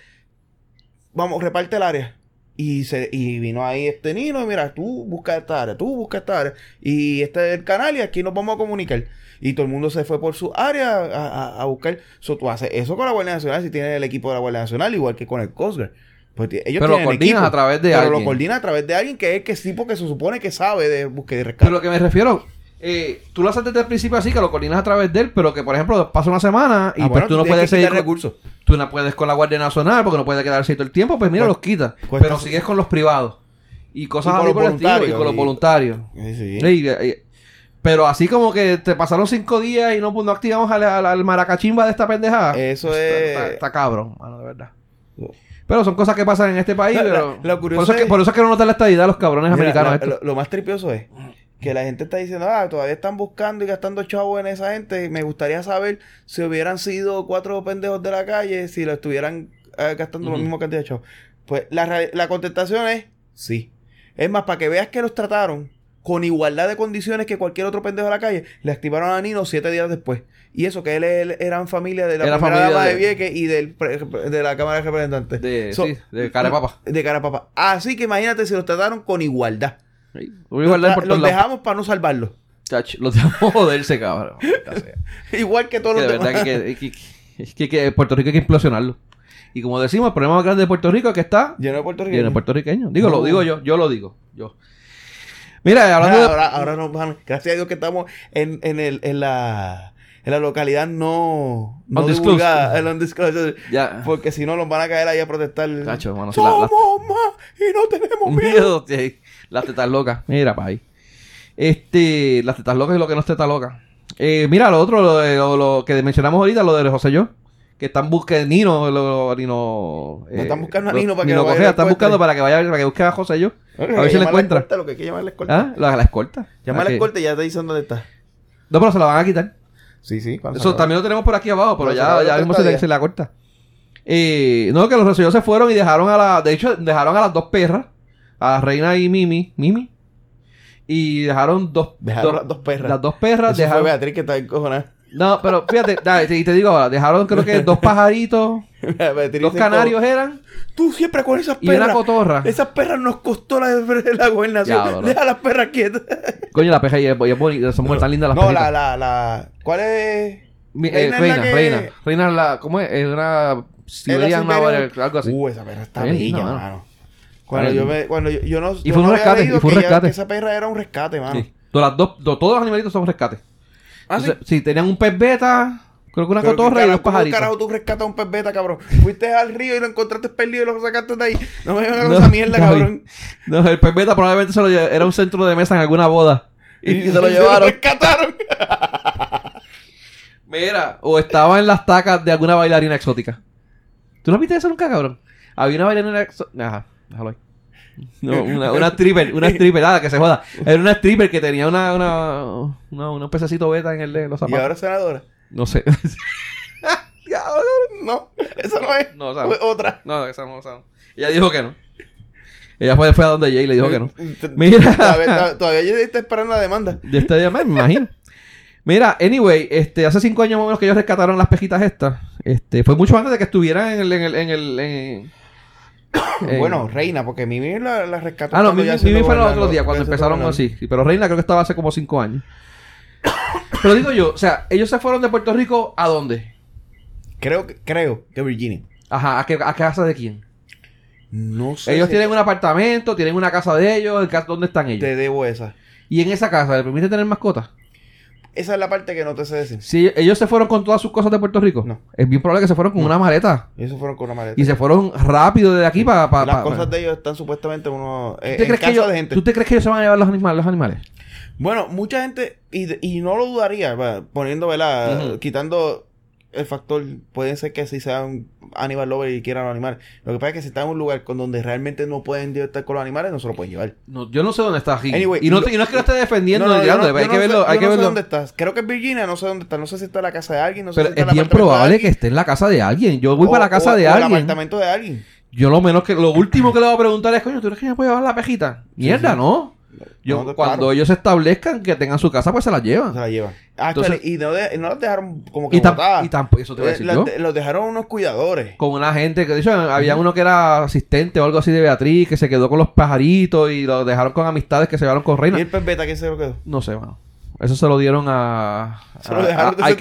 Vamos, reparte el área. Y, se, y vino ahí este Nino, y mira, tú busca esta área, tú busca esta área. Y este es el canal y aquí nos vamos a comunicar. Y todo el mundo se fue por su área a, a- a buscar. So, tú haces eso con la Guardia Nacional si tienes el equipo de la Guardia Nacional, igual que con el Coast Guard. Pues ellos Pero lo coordinas equipo, a través de pero alguien. lo coordinas a través de alguien que es que tipo que se supone que sabe de búsqueda y rescate. Pero lo que me refiero, eh, tú lo haces desde el principio así, que lo coordinas a través de él, pero que, por ejemplo, pasa una semana y Ah, pues bueno, tú no puedes seguir con, recursos. tú no puedes con la Guardia Nacional porque no puedes quedarse todo el tiempo, pues mira, los quitas. Pero sigues con los privados. Y cosas Y con los estilo, y voluntarios, con los y- voluntarios. Sí, sí. Sí, y- y- pero así como que te pasaron cinco días y no, pues, no activamos al, al- al maracachimba de esta pendejada. Eso Está, es... está- está cabrón, mano, de verdad. Pero son cosas que pasan en este país, La- pero... la- lo curioso por, eso es que, por eso es que no notan la estadidad a los cabrones Mira, americanos la- lo, lo más tripioso es que la gente está diciendo, ah, todavía están buscando y gastando chavos en esa gente. Me gustaría saber si hubieran sido cuatro pendejos de la calle, si lo estuvieran eh, gastando la Ujú. misma cantidad de chavos. Pues la, la contestación es sí. Es más, para que veas que los trataron con igualdad de condiciones que cualquier otro pendejo de la calle, le activaron a Nino siete días después. Y eso que él, él eran familia de la Era primera familia dama de, de- Vieques y del, de la Cámara de Representantes. De, So- sí, de carapapa. De cara a papá. Así que imagínate si los trataron con igualdad. Sí. Igualdad Los, por los dejamos para no salvarlos. Los dejamos joderse, cabrón. Igual que todos Que los de verdad demás. que, que, que- es que, que Puerto Rico hay que implosionarlo. Y como decimos, el problema más grande de Puerto Rico es que está Lleno de Puerto lleno de puertorriqueños. Digo, No. lo digo yo, yo lo digo. Yo. Mira, hablando Ahora, de... ahora, ahora nos van- gracias a Dios que estamos en, en, el, en, la, en la localidad no, no divulgada, el undisclosed, Ya. porque si no nos van a caer ahí a protestar. Cacho, hermano, si la- Somos la- más y no tenemos miedo. Las tetas locas. Mira, pa' ahí. Este, las tetas locas y lo que no es teta loca. Eh, mira, lo otro, lo, de- lo- lo que mencionamos ahorita, lo de José Yo. Que están buscando Nino, lo, Nino. No están buscando a Nino para que Nino vaya a Cogea, la están buscando para que vaya, para que busque a José Yo. Oye, A ver si la llama encuentra. escolta, lo que hay que llamar la escolta. ¿Ah? La, la escolta. Llama a Ah, la que- escolta y ya te dicen dónde está. No, pero se la van a quitar. Sí, sí. Eso también lo tenemos por aquí abajo, pero ya, ya la mismo se le, se la corta. Eh, no, que los recibidos se fueron y dejaron a la. De hecho, dejaron a las dos perras. A Reina y Mimi. Mimi. Y dejaron dos. Dejaron las dos perras. Las dos perras. Eso dejaron- fue Beatriz que está encojonada. No, pero fíjate, dale, y te digo ahora, dejaron creo que dos pajaritos, dos canarios eran, Tú siempre con esas y una perras. cotorra. Esas perras nos costó la, la gobernación. Ya, bro. Deja las perras quietas. Coño, la peja y es, bonita, son muy tan lindas las no, pejitas. la, la, la. ¿Cuál es? Mi- eh, Reina reina, que- reina. Reina la, ¿cómo es? Es una Siberian algo así. Uh, esa perra está bella, mano. Cuando yo me, cuando yo, yo no. Y fue un no rescate, y fue un rescate. esa perra era un rescate, mano. Todos los animalitos son rescates. Ah, sí. Entonces, sí, tenían un pez beta, creo que una Pero, cotorra y dos ¿cómo pajaritos. carajo tú rescatas un pez beta, cabrón? Fuiste al río y lo encontraste perdido y lo sacaste de ahí. No me vengas con No, esa mierda, no, cabrón. No, el pez beta probablemente se lo era un centro de mesa en alguna boda. Y, se lo llevaron. rescataron. Mira, o estaba en las tacas de alguna bailarina exótica. ¿Tú no viste eso nunca, cabrón? Había una bailarina... Ajá, déjalo ahí. No, una, una stripper, una stripper, nada, que se joda. Era una stripper que tenía una, una, una, una pececito beta en, el, en los ¿Y zapatos. ahora es senadora? No sé. No, esa no es. No, o sea, Fue otra. no, esa no, esa no. Ella dijo que no. Ella fue, fue a donde Jay y le dijo que no. Todavía, Mira. todavía yo está esperando la demanda. De este día me imagino. Mira, anyway, este, hace cinco años más o menos que ellos rescataron las pejitas estas. Este, fue mucho antes de que estuvieran en el, en el, en el, en- en- Bueno, Reina, porque Mimi la, la rescató. Ah, no, Mimi, fue los otros días, cuando empezaron así. Sí, pero Reina creo que estaba hace como cinco años. Pero digo yo, o sea, ellos se fueron de Puerto Rico ¿a dónde? Creo, que- creo que Virginia. Ajá, ¿a qué, a casa de quién? No sé. ellos si tienen un apartamento, tienen una casa de ellos, el ¿dónde están ellos? Te debo esa. Y en esa casa, ¿le permite tener mascotas? Esa es la parte que no te sé decir. Si ellos se fueron con todas sus cosas de Puerto Rico, No. es bien probable que se fueron con una maleta. Ellos fueron con una maleta. Y se fueron rápido de aquí para... Las cosas de ellos están supuestamente uno, eh, ¿Tú te, crees que ellos, de gente. ¿Tú te crees que ellos se van a llevar los animales? Los animales? Bueno, mucha gente, y, y no lo dudaría, poniendo, ¿verdad? Quitando el factor, puede ser que si sean animal lover y quieran los animales. Lo que pasa es que si están en un lugar con donde realmente no pueden estar con los animales, no se lo pueden llevar. No, yo no sé dónde está aquí. Anyway, y, no, lo- te- y no es que lo esté defendiendo No, no, yo hay que no sé- verlo, hay yo que no sé verlo. dónde estás. Creo que es Virginia, no sé dónde está. No sé si está en la casa de alguien, no sé Pero si está es bien probable que alguien, esté en la casa de alguien. Yo voy o- para la casa o- de o el alguien. apartamento de alguien. Yo lo menos que... Lo último que le voy a preguntar es, coño, ¿tú crees que me puede llevar la pejita? Mierda, sí. ¿no? Yo, No, cuando claro. ellos se establezcan que tengan su casa, pues se la Se llevan. la llevan. Ah, Entonces- y no, de- no las dejaron como que Y, tam- y tampoco, eso te voy a Eh, decir yo. los dejaron unos cuidadores. Con una gente que, de hecho, había uno que era asistente o algo así de Beatriz, que se quedó con los pajaritos y lo dejaron con amistades que se llevaron con ¿Y Reina. el pez beta quién se lo quedó? No sé, mano. Eso se lo dieron a... Se lo dejaron de que-. Se lo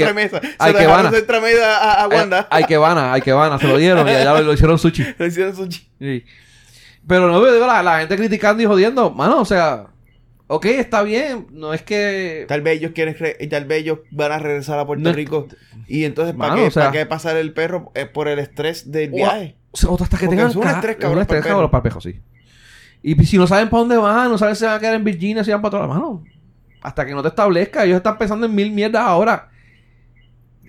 que dejaron de a, a Wanda. Hay que van, hay que van, se lo dieron y allá lo, lo hicieron sushi. Le hicieron sushi. Sí. Pero no digo la, la gente criticando y jodiendo, mano, o sea, ok, está bien, no es que Tal vez ellos quieren re- y tal vez ellos van a regresar a Puerto No es- Rico. Y entonces, ¿para qué, o sea- ¿para qué pasar el perro Eh, por el estrés del O- viaje? O sea, hasta que tengan es un estrés, es cabrón, un estrés, cabrón, para el sí. Y si no saben para dónde van, no saben si van a quedar en Virginia, si van para toda la mano. Hasta que no te establezca, ellos están pensando en mil mierdas ahora.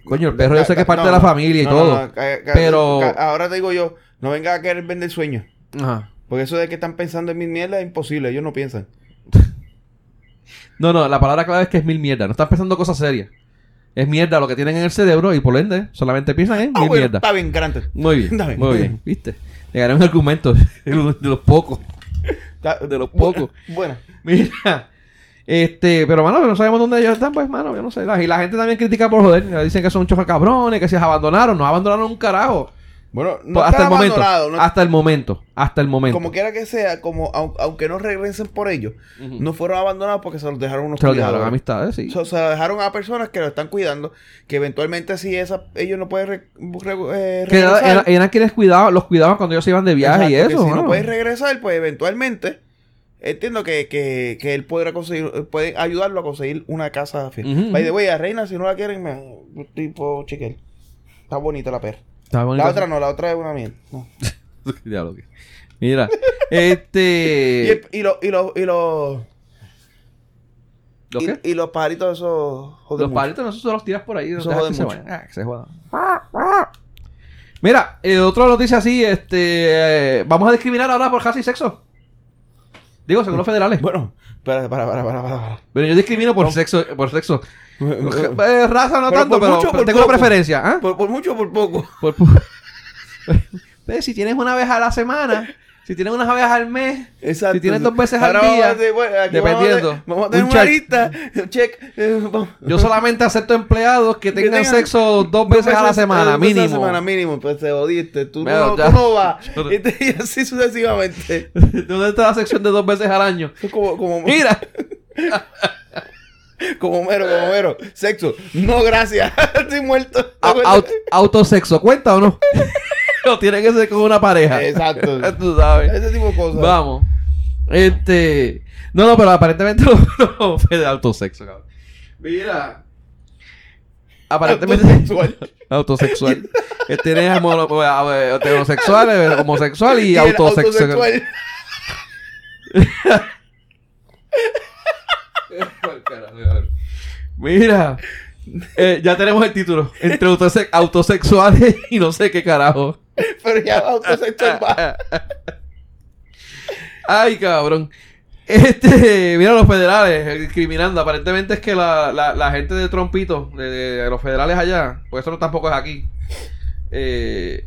Coño, el perro yo sé que es parte No, de la familia y no, todo. pero- ahora te digo yo, no venga a querer vender sueños. Ajá. Porque eso de que están pensando en mil mierdas es imposible. Ellos no piensan. No, no, la palabra clave es que es mil mierdas. No están pensando cosas serias. Es mierda lo que tienen en el cerebro y por ende solamente piensan en Ah, mil bueno, mierdas. está bien, grande. Muy bien, Está bien, muy bien. bien. ¿Viste? Llegaré un argumento de los pocos. De los pocos. Bueno. Mira, este, pero mano, no sabemos dónde ellos están, pues, mano, yo no sé. La- Y la gente también critica por joder. Dicen que son un chofer cabrones, que se abandonaron. No abandonaron un carajo. Bueno, no Pues, hasta el momento. no- Hasta el momento. Hasta el momento. como quiera que sea, como au- aunque no regresen por ellos, no fueron abandonados porque se los dejaron unos se lo dejaron amistades, sí. So- se lo dejaron a personas que lo están cuidando, que eventualmente si esa, ellos no pueden re- re- eh, regresar. era- eran quienes cuidaban, los cuidaban cuando ellos se iban de viaje y Exacto, que eso. si no mano. pueden regresar, pues eventualmente entiendo que, que, que él podrá conseguir, puede ayudarlo a conseguir una casa fiel. Ujú, By the way, a Reina, si no la quieren, me, tipo chequear. Está bonita la perra. Está bonito. La otra no, la otra es una mierda. No. Diablo, que- Mira, este. y los y los y los ¿Lo y, los pajaritos esos joden Los mucho. palitos no se los tiras por ahí. Eso deja jode que se mucho. vayan. Ah, que se jodan. Mira, eh, otra noticia así, este, eh, vamos a discriminar ahora por raza y sexo. Digo, según los federales. Bueno, para, para, para, para, para. Pero yo discrimino por sexo, por sexo. Eh, raza no Pero tanto, pero, mucho, pero tengo una preferencia, ¿ah? Por, por mucho o por poco. Por Pero si tienes una vez a la semana, si tienes una vez al mes, Exacto. si tienes dos veces al vamos día, a hacer- bueno, aquí dependiendo. Vamos a tener, Un vamos a una lista. Check. eh, yo solamente acepto empleados que tengan tengan sexo dos veces a la semana, dos veces a la mínimo. semana mínimo. Pues te jodiste. Tú, no, tú no vas. Y, te- y así sucesivamente. ¿Dónde está la sección de dos veces al año? Como, como, Mira, como mero, como mero. Sexo. No, gracias. Estoy muerto. au- au- autosexo, ¿cuenta o no? o tiene que ser con una pareja. Exacto. Tú sabes. Ese tipo de cosas. Vamos. Este. No, no, pero aparentemente no, no fue de autosexo, cabrón. Mira. Aparentemente. Autosexual. Autosexual. Tienes heterosexual, eh, homosexual y, el autosexual. Mira. eh, ya tenemos el título. Entre autose- autosexuales y no sé qué carajo. Pero ya autosexual va. Ay, cabrón. Este, mira los federales eh, discriminando. Aparentemente es que la, la, la gente de Trompito, de, de los federales allá, pues eso no tampoco es aquí, eh,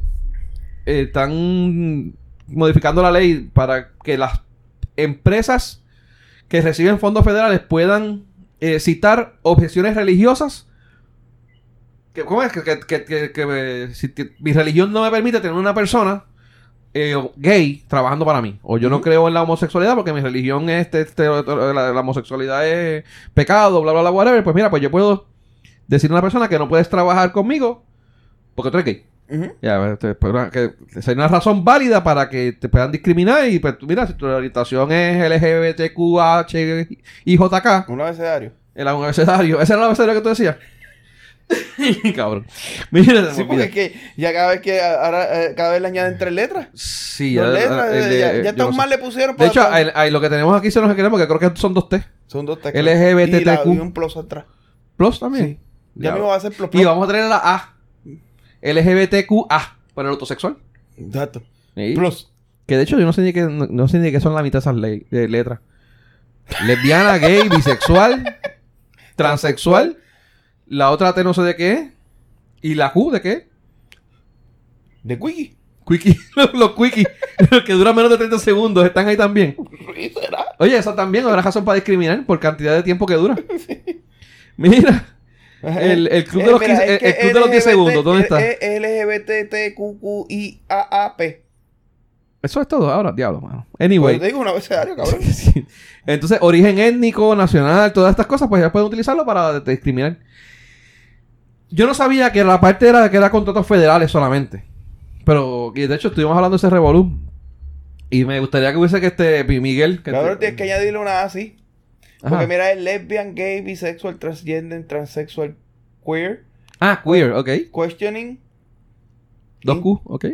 eh, están modificando la ley para que las empresas que reciben fondos federales puedan eh, citar objeciones religiosas. Que, ¿Cómo es? Que, que, que- eh, si mi religión no me permite tener una persona eh, gay trabajando para mí. O yo no creo en la homosexualidad porque mi religión es este, este, la, la homosexualidad es pecado, bla, bla, bla, whatever. Pues mira, pues yo puedo decirle a una persona que no puedes trabajar conmigo porque tú eres gay. Ujú. Ya, este, pues, una- que sería una razón válida para que te puedan discriminar y pues mira, si tu orientación es LGBTQH y JK, Un abecedario. el abecedario, ese era el abecedario que tú decías. Cabrón. Mira, Sí, porque es que ya cada vez que ahora eh, cada vez le añaden tres letras. Sí, ya, letras, el de- ya, ya no tan sé. mal le pusieron. De para- hecho, el- ahí lo que tenemos aquí se nos queremos porque creo que son dos T. son dos teclas. LGBTQ. Y, la- y un plus atrás. Plus también. Ya Ya. mismo va a ser plus Y vamos a tener la A. LGBTQA para el autosexual. Exacto. Sí. Plus. Que de hecho yo no sé ni qué, no, no sé ni qué son la mitad de esas ley- de letras. Lesbiana, gay, bisexual, transexual. La otra T no sé de qué es. ¿Y la Q de qué? De Quickie. Quickie. Los quickie. Los que duran menos de 30 segundos. Están ahí también. Oye, eso también habrá razón para discriminar por cantidad de tiempo que dura. Mira. El- el club de los mira, 15 es que el club de los 10 LGBT segundos, ¿dónde está? Es LGBTQQIAAP. Eso es todo ahora, diablo, mano. Pues Anyway. te digo un abecedario, cabrón. Entonces, origen étnico, nacional, todas estas cosas, pues ya pueden utilizarlo para discriminar. Yo no sabía que la parte era que era contratos federales solamente. Pero, y de hecho, estuvimos hablando de ese revolú. Y me gustaría que hubiese que este Miguel. Que Cabrón, este- tienes que añadirle una así. Ajá. Porque mira, es lesbian, gay, bisexual, transgender, transsexual, queer, Ah, queer, ok. questioning, Dos Q, ok.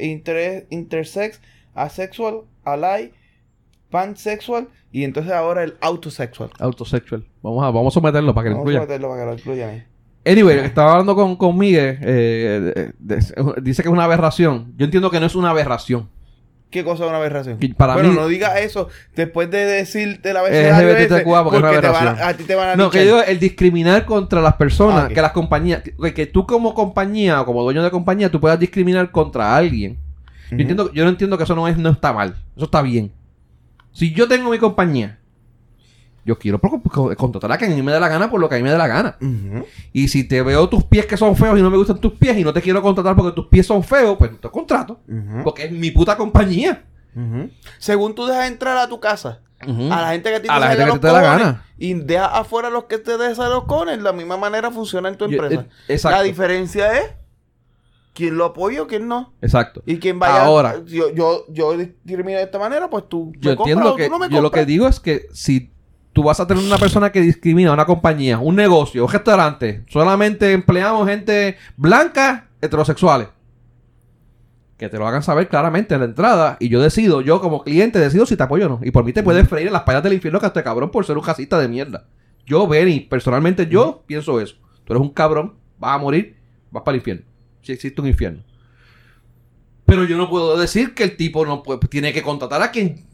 inter- intersex, asexual, ally, pansexual y entonces ahora el autosexual. Autosexual. Vamos a, vamos a someterlo para que lo Vamos a incluya. meterlo para que lo incluyan. Anyway, estaba hablando con, con Miguel. eh, de- de- dice que es una aberración. Yo entiendo que no es una aberración. ¿Qué cosa es una aberración? Para bueno, mí- no digas eso después de decirte la LGBT ese, porque te van a- a ti te van a No, que yo digo el discriminar contra las personas, Ah, que las compañías, que, que tú como compañía o como dueño de compañía, tú puedas discriminar contra alguien. Yo entiendo, yo no entiendo que eso no es, no está mal. Eso está bien. Si yo tengo mi compañía, yo quiero co- contratar a quien a mí me dé la gana por lo que a mí me dé la gana. Y si te veo tus pies que son feos y no me gustan tus pies y no te quiero contratar porque tus pies son feos, pues no te contrato. Porque es mi puta compañía. Según tú dejas entrar a tu casa a la gente que a ti A la gente que te la gana. y dejas afuera los que te dejan los cones, la misma manera funciona en tu Yo- empresa. eh, exacto. La diferencia es quién lo apoya o quién no. Exacto. Y quién vaya. Ahora. Yo, yo, yo discrimino de esta manera, pues tú. Yo me compras entiendo o que tú no me yo lo que digo es que si tú vas a tener una persona que discrimina a una compañía, un negocio, un restaurante, solamente empleamos gente blanca, heterosexuales. Que te lo hagan saber claramente en la entrada y yo decido, yo como cliente decido si te apoyo o no. Y por mí te puedes freír en las payas del infierno que este cabrón por ser un casista de mierda. Yo, Benny, personalmente yo pienso eso. Tú eres un cabrón, vas a morir, vas para el infierno. Si existe un infierno. Pero yo no puedo decir que el tipo no puede, tiene que contratar a quien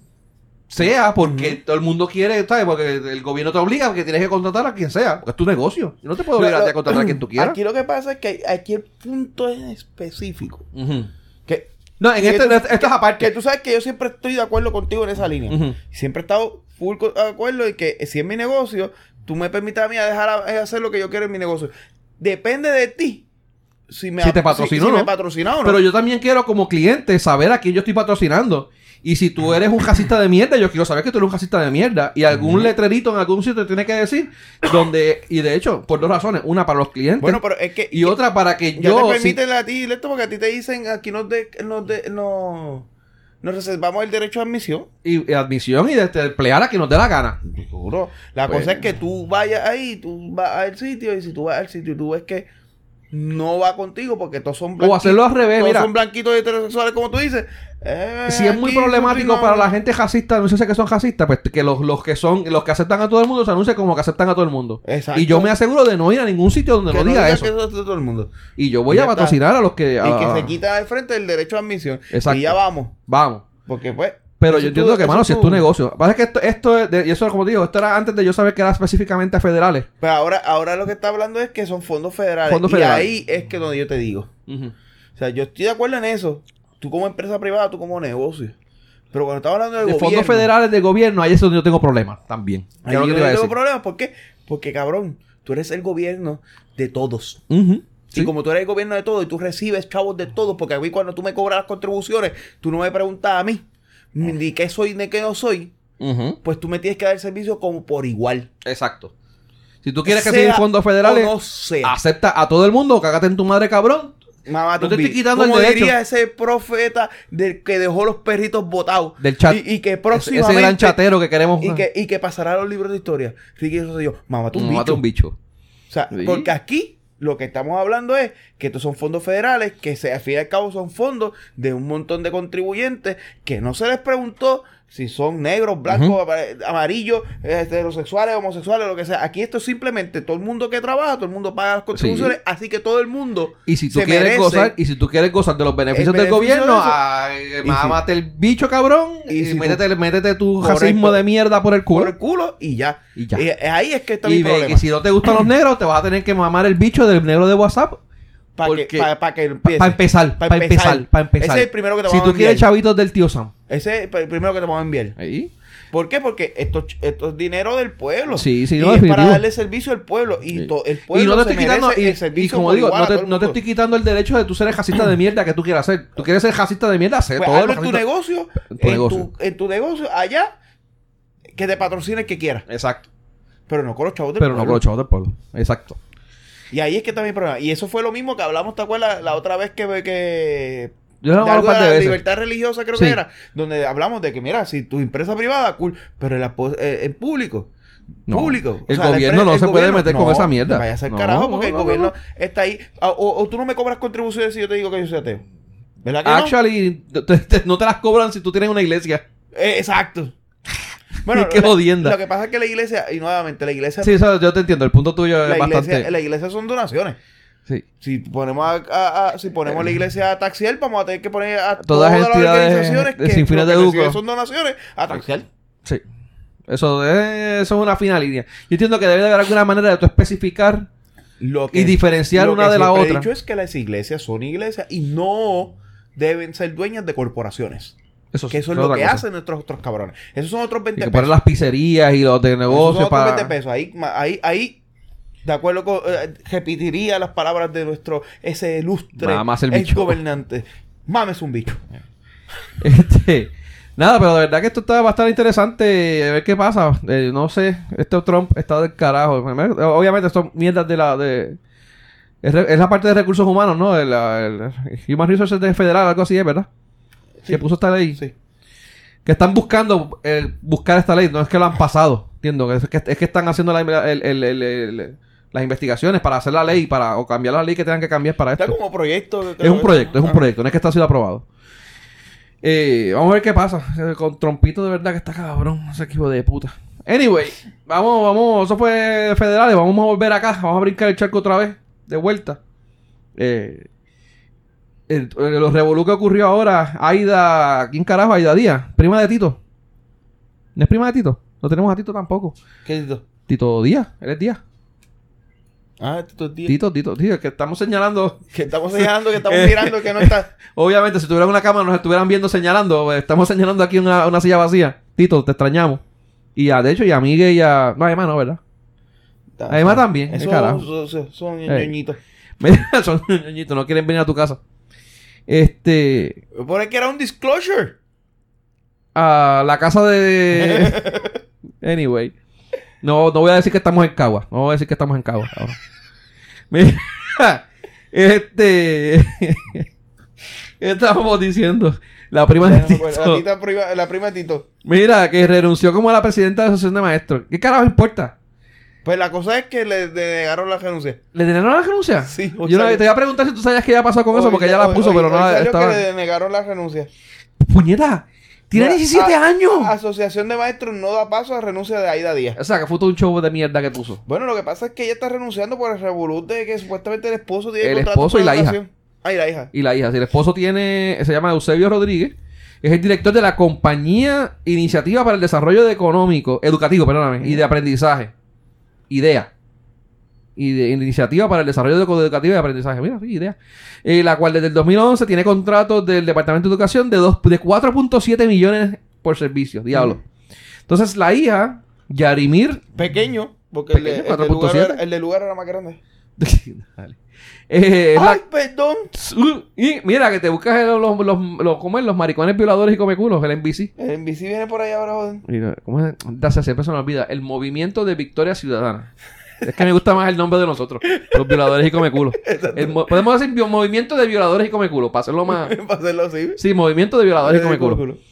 sea, porque todo el mundo quiere, ¿sabes? Porque el gobierno te obliga que tienes que contratar a quien sea, porque es tu negocio. Yo no te puedo obligar a contratar a quien tú quieras. Aquí lo que pasa es que aquí el punto es específico. Que, No, en que este, tú- esto es que aparte. tú sabes que yo siempre estoy de acuerdo contigo en esa línea. Siempre he estado full de acuerdo en que si es mi negocio, tú me permitas a mí a dejar a- hacer lo que yo quiero en mi negocio. Depende de ti. Si, me Si te patrocino si, no. me patrocina o no. Pero yo también quiero como cliente saber a quién yo estoy patrocinando. Y si tú eres un casista de mierda, yo quiero saber que tú eres un casista de mierda. Y algún letrerito en algún sitio te tiene que decir donde... Y de hecho, por dos razones. Una para los clientes. bueno, pero es que y otra para que ya yo... te si- permiten a ti, Leto, porque a ti te dicen aquí nos, de, nos, de- no- nos reservamos el derecho a admisión. y, y admisión y de, de emplear a quien nos dé la gana. Seguro. La Pues- cosa es que tú vayas ahí, tú vas al sitio, y si tú vas al sitio y tú ves que no va contigo porque todos son O hacerlo al revés, todos mira. son blanquitos heterosexuales, como tú dices, Eh, si es muy problemático no- para la gente racista anunciarse que son racistas, pues que los, los que son, los que aceptan a todo el mundo se anuncien como que aceptan a todo el mundo. Exacto. Y yo me aseguro de no ir a ningún sitio donde que no no diga diga eso. que es de todo el mundo. Y yo voy Y a está. patrocinar a los que. y a- que se quita de frente el derecho a admisión. Exacto. Y ya vamos. Vamos. Porque pues. Pero yo tú- entiendo que, mano, si es tu negocio. Pasa es que esto, esto es, de- y eso como te digo, esto era antes de yo saber que era específicamente a federales. Pero ahora, ahora lo que está hablando es que son fondos federales. Fondos y federales. ahí es que donde yo te digo. O sea, yo estoy de acuerdo en eso. Tú como empresa privada, tú como negocio. Pero cuando estamos hablando del De gobierno. fondos federales de gobierno, ahí es donde yo tengo problemas también. Ahí yo te no tengo problemas. ¿Por qué? Porque, cabrón, tú eres el gobierno de todos. Y sí. como tú eres el gobierno de todos y tú recibes chavos de todos, porque a mí cuando tú me cobras las contribuciones, tú no me preguntas a mí ni qué soy ni qué no soy, pues tú me tienes que dar el servicio como por igual. Exacto. Si tú quieres que Sea fondos federales, no sea. acepta a todo el mundo, cágate en tu madre, cabrón. Mamá, No tú te estoy quitando el como derecho. diría ese profeta del que dejó los perritos botados. Del chat. Y, y que próximamente... ese gran chatero que queremos. Y que, y que pasará a los libros de historia. Ricky Rosselló, mamá, tú un bicho. un bicho. O sea, Sí. porque aquí lo que estamos hablando es que estos son fondos federales, que se, al fin y al cabo son fondos de un montón de contribuyentes que no se les preguntó si son negros, blancos, Ujú. ama- amarillos, heterosexuales, homosexuales, lo que sea. Aquí esto es simplemente todo el mundo que trabaja, todo el mundo paga las contribuciones, así que todo el mundo Y si tú se quieres gozar, y si tú quieres gozar de los beneficios el del gobierno, de ay, Y mámate el bicho cabrón Y y, si tú- métete, métete tu racismo de mierda por el culo. por el culo y ya. Y ya. ahí es que está mi y ve problema. que si no te gustan los negros, te vas a tener que mamar el bicho del negro de WhatsApp. Para que, pa- pa' que empiece. Para empezar, Pa' para empezar, para empezar. Ese es el primero que te Si tú quieres chavitos del tío Sam. Ese es el primero que te vamos a enviar. Ahí. ¿Por qué? Porque esto, esto es dinero del pueblo. Sí, sí, y no, es definitivo. para darle servicio al pueblo. Y Sí. to- el pueblo Y no te estoy quitando, y, el y servicio como por digo, no te, no te estoy quitando el derecho de tú ser el racista de mierda que tú quieras ser. Tú quieres ser racista de mierda, sé Pues todo. en tu negocio, en tu en, negocio. Tu, en tu negocio, allá, que te patrocine el que quiera. Exacto. Pero no con los chavos del Pero no pueblo. con los chavos del pueblo. Exacto. Y ahí es que está mi problema. Y eso fue lo mismo que hablamos, ¿te acuerdas? La otra vez que... que Yo lo de algo de la veces. libertad religiosa creo Sí. que era, donde hablamos de que, mira, si tu empresa privada, cool, pero en, la, po- eh, en público, No. público. El gobierno no el se puede meter con esa mierda. Vaya a ser No, carajo no, porque el no, no, gobierno no. está ahí. Ah, O, o tú no me cobras contribuciones si yo te digo que yo soy ateo. ¿Verdad que no? Actually, te- te- no te las cobran si tú tienes una iglesia. Eh, exacto. Bueno, Qué jodienda. Lo que pasa es que la iglesia, y nuevamente, la iglesia, Sí, eso yo te entiendo. El punto tuyo la es bastante. iglesia, la iglesia son donaciones. Sí. Si ponemos a, a- a- si ponemos la iglesia a taxiar, vamos a tener que poner a Todas todas, las organizaciones de- que sin fines lo de que lucro. reciben son donaciones a taxiar. Sí. Eso es, eso es una fina línea. Yo entiendo que debe de haber alguna manera de tú especificar Lo y diferenciar lo una que de la otra. He dicho es que las iglesias son iglesias y no deben ser dueñas de corporaciones. Eso, Que eso es lo que cosa. hacen nuestros otros cabrones. Esos son otros Y 20 que pesos. las pizzerías y los de Esos son negocios otros para... 20 pesos. Ahí, ahí, de acuerdo con, eh, repetiría las palabras de nuestro, ese ilustre Mamas el bicho. gobernante. Mames un bicho. Este, nada, pero de verdad que esto está bastante interesante. A ver qué pasa. Eh, no sé, este Trump está del carajo. Obviamente, es mierdas de la. De, es, re- es la parte de recursos humanos, ¿no? El, el Human Resources de Federal, algo así es, ¿verdad? Sí. Que puso esta ley. Sí. Que están buscando eh, buscar esta ley, no es que lo han pasado. Entiendo, es que, es que están haciendo la- el- el- las investigaciones para hacer la ley para o cambiar la ley que tengan que cambiar para Está esto. como proyecto. Es un proyecto, es un Ah. proyecto, no es que está sido aprobado. Eh, vamos a ver qué pasa. Eh, Con Trompito de verdad que está cabrón, ese equipo de puta. Anyway, vamos, vamos, eso fue federales, vamos a volver acá, vamos a brincar el charco otra vez, de vuelta. Eh, el, el- los revolú que ocurrió ahora, Aida, ¿quién carajo? Aida Díaz, prima de Tito. ¿No es prima de Tito? No tenemos a Tito tampoco. ¿Qué es esto? Tito Díaz, él es Díaz. Ah, estos días. Tito, Tito, Tito, que estamos señalando Que estamos señalando, que estamos Eh. mirando que no está. Obviamente, si tuvieran una cámara, nos estuvieran viendo señalando. eh, Estamos señalando aquí una, una silla vacía. Tito, te extrañamos. Y a, de hecho, y a Miguel y a. No, a Emma no, ¿verdad? A Emma también, qué Eso carajo. son, Eh. ñoñitos. Son ñoñitos, no quieren venir a tu casa. Este. Por que era un disclosure. A la casa de. anyway. No, no voy a decir que estamos en Cagua. No voy a decir que estamos en Cagua ahora. Mira. Este. ¿Qué estábamos diciendo? La prima de. Tito. La, tita prima- la prima de Tito. Mira, que renunció como la presidenta de la asociación de maestros. ¿Qué carajo importa? Pues la cosa es que le, le negaron la renuncia. ¿Le denegaron la renuncia? Sí, Yo no, te iba a preguntar si tú sabías qué había pasado con eso, porque ya- ella la puso, hoy- pero hoy no la salió estaba. que le negaron la renuncia. puñeta, tiene Mira, 17 a- años. Asociación de Maestros no da paso a renuncia de Aida Díaz. O sea, que fue todo un show de mierda que puso. Bueno, lo que pasa es que ella está renunciando por el revolut de que supuestamente el esposo tiene El contrato esposo y la hija. educación. Ah, y la hija. Y la hija, si el esposo tiene, se llama Eusebio Rodríguez, es el director de la compañía Iniciativa para el Desarrollo Económico, Educativo, perdóname, y de Aprendizaje. IDEA. Y de Iniciativa para el Desarrollo Educativo y de Aprendizaje. Mira, sí, IDEA. Eh, la cual desde el 2011 tiene contratos del Departamento de Educación de, dos- de 4.7 millones por servicio. Diablo. Entonces, la hija, Yarimir Pequeño, porque el, de- Pequeño, el de lugar 4.7. era, el de lugar era más grande. Dale. Eh, la- ¡Ay, perdón! Y mira, que te buscas los, los, los, los- ¿cómo es? los maricones violadores y comeculos, el NBC. El NBC viene por ahí ahora, joder. Mira, ¿Cómo es? Siempre se me olvida. El movimiento de Victoria Ciudadana. Es que me gusta más el nombre de nosotros. Los violadores y comeculos. El mo- podemos decir bio- movimiento de violadores y comeculos, para hacerlo más. Para hacerlo así. Sí, movimiento de violadores y Eh, comeculos. culo, culo.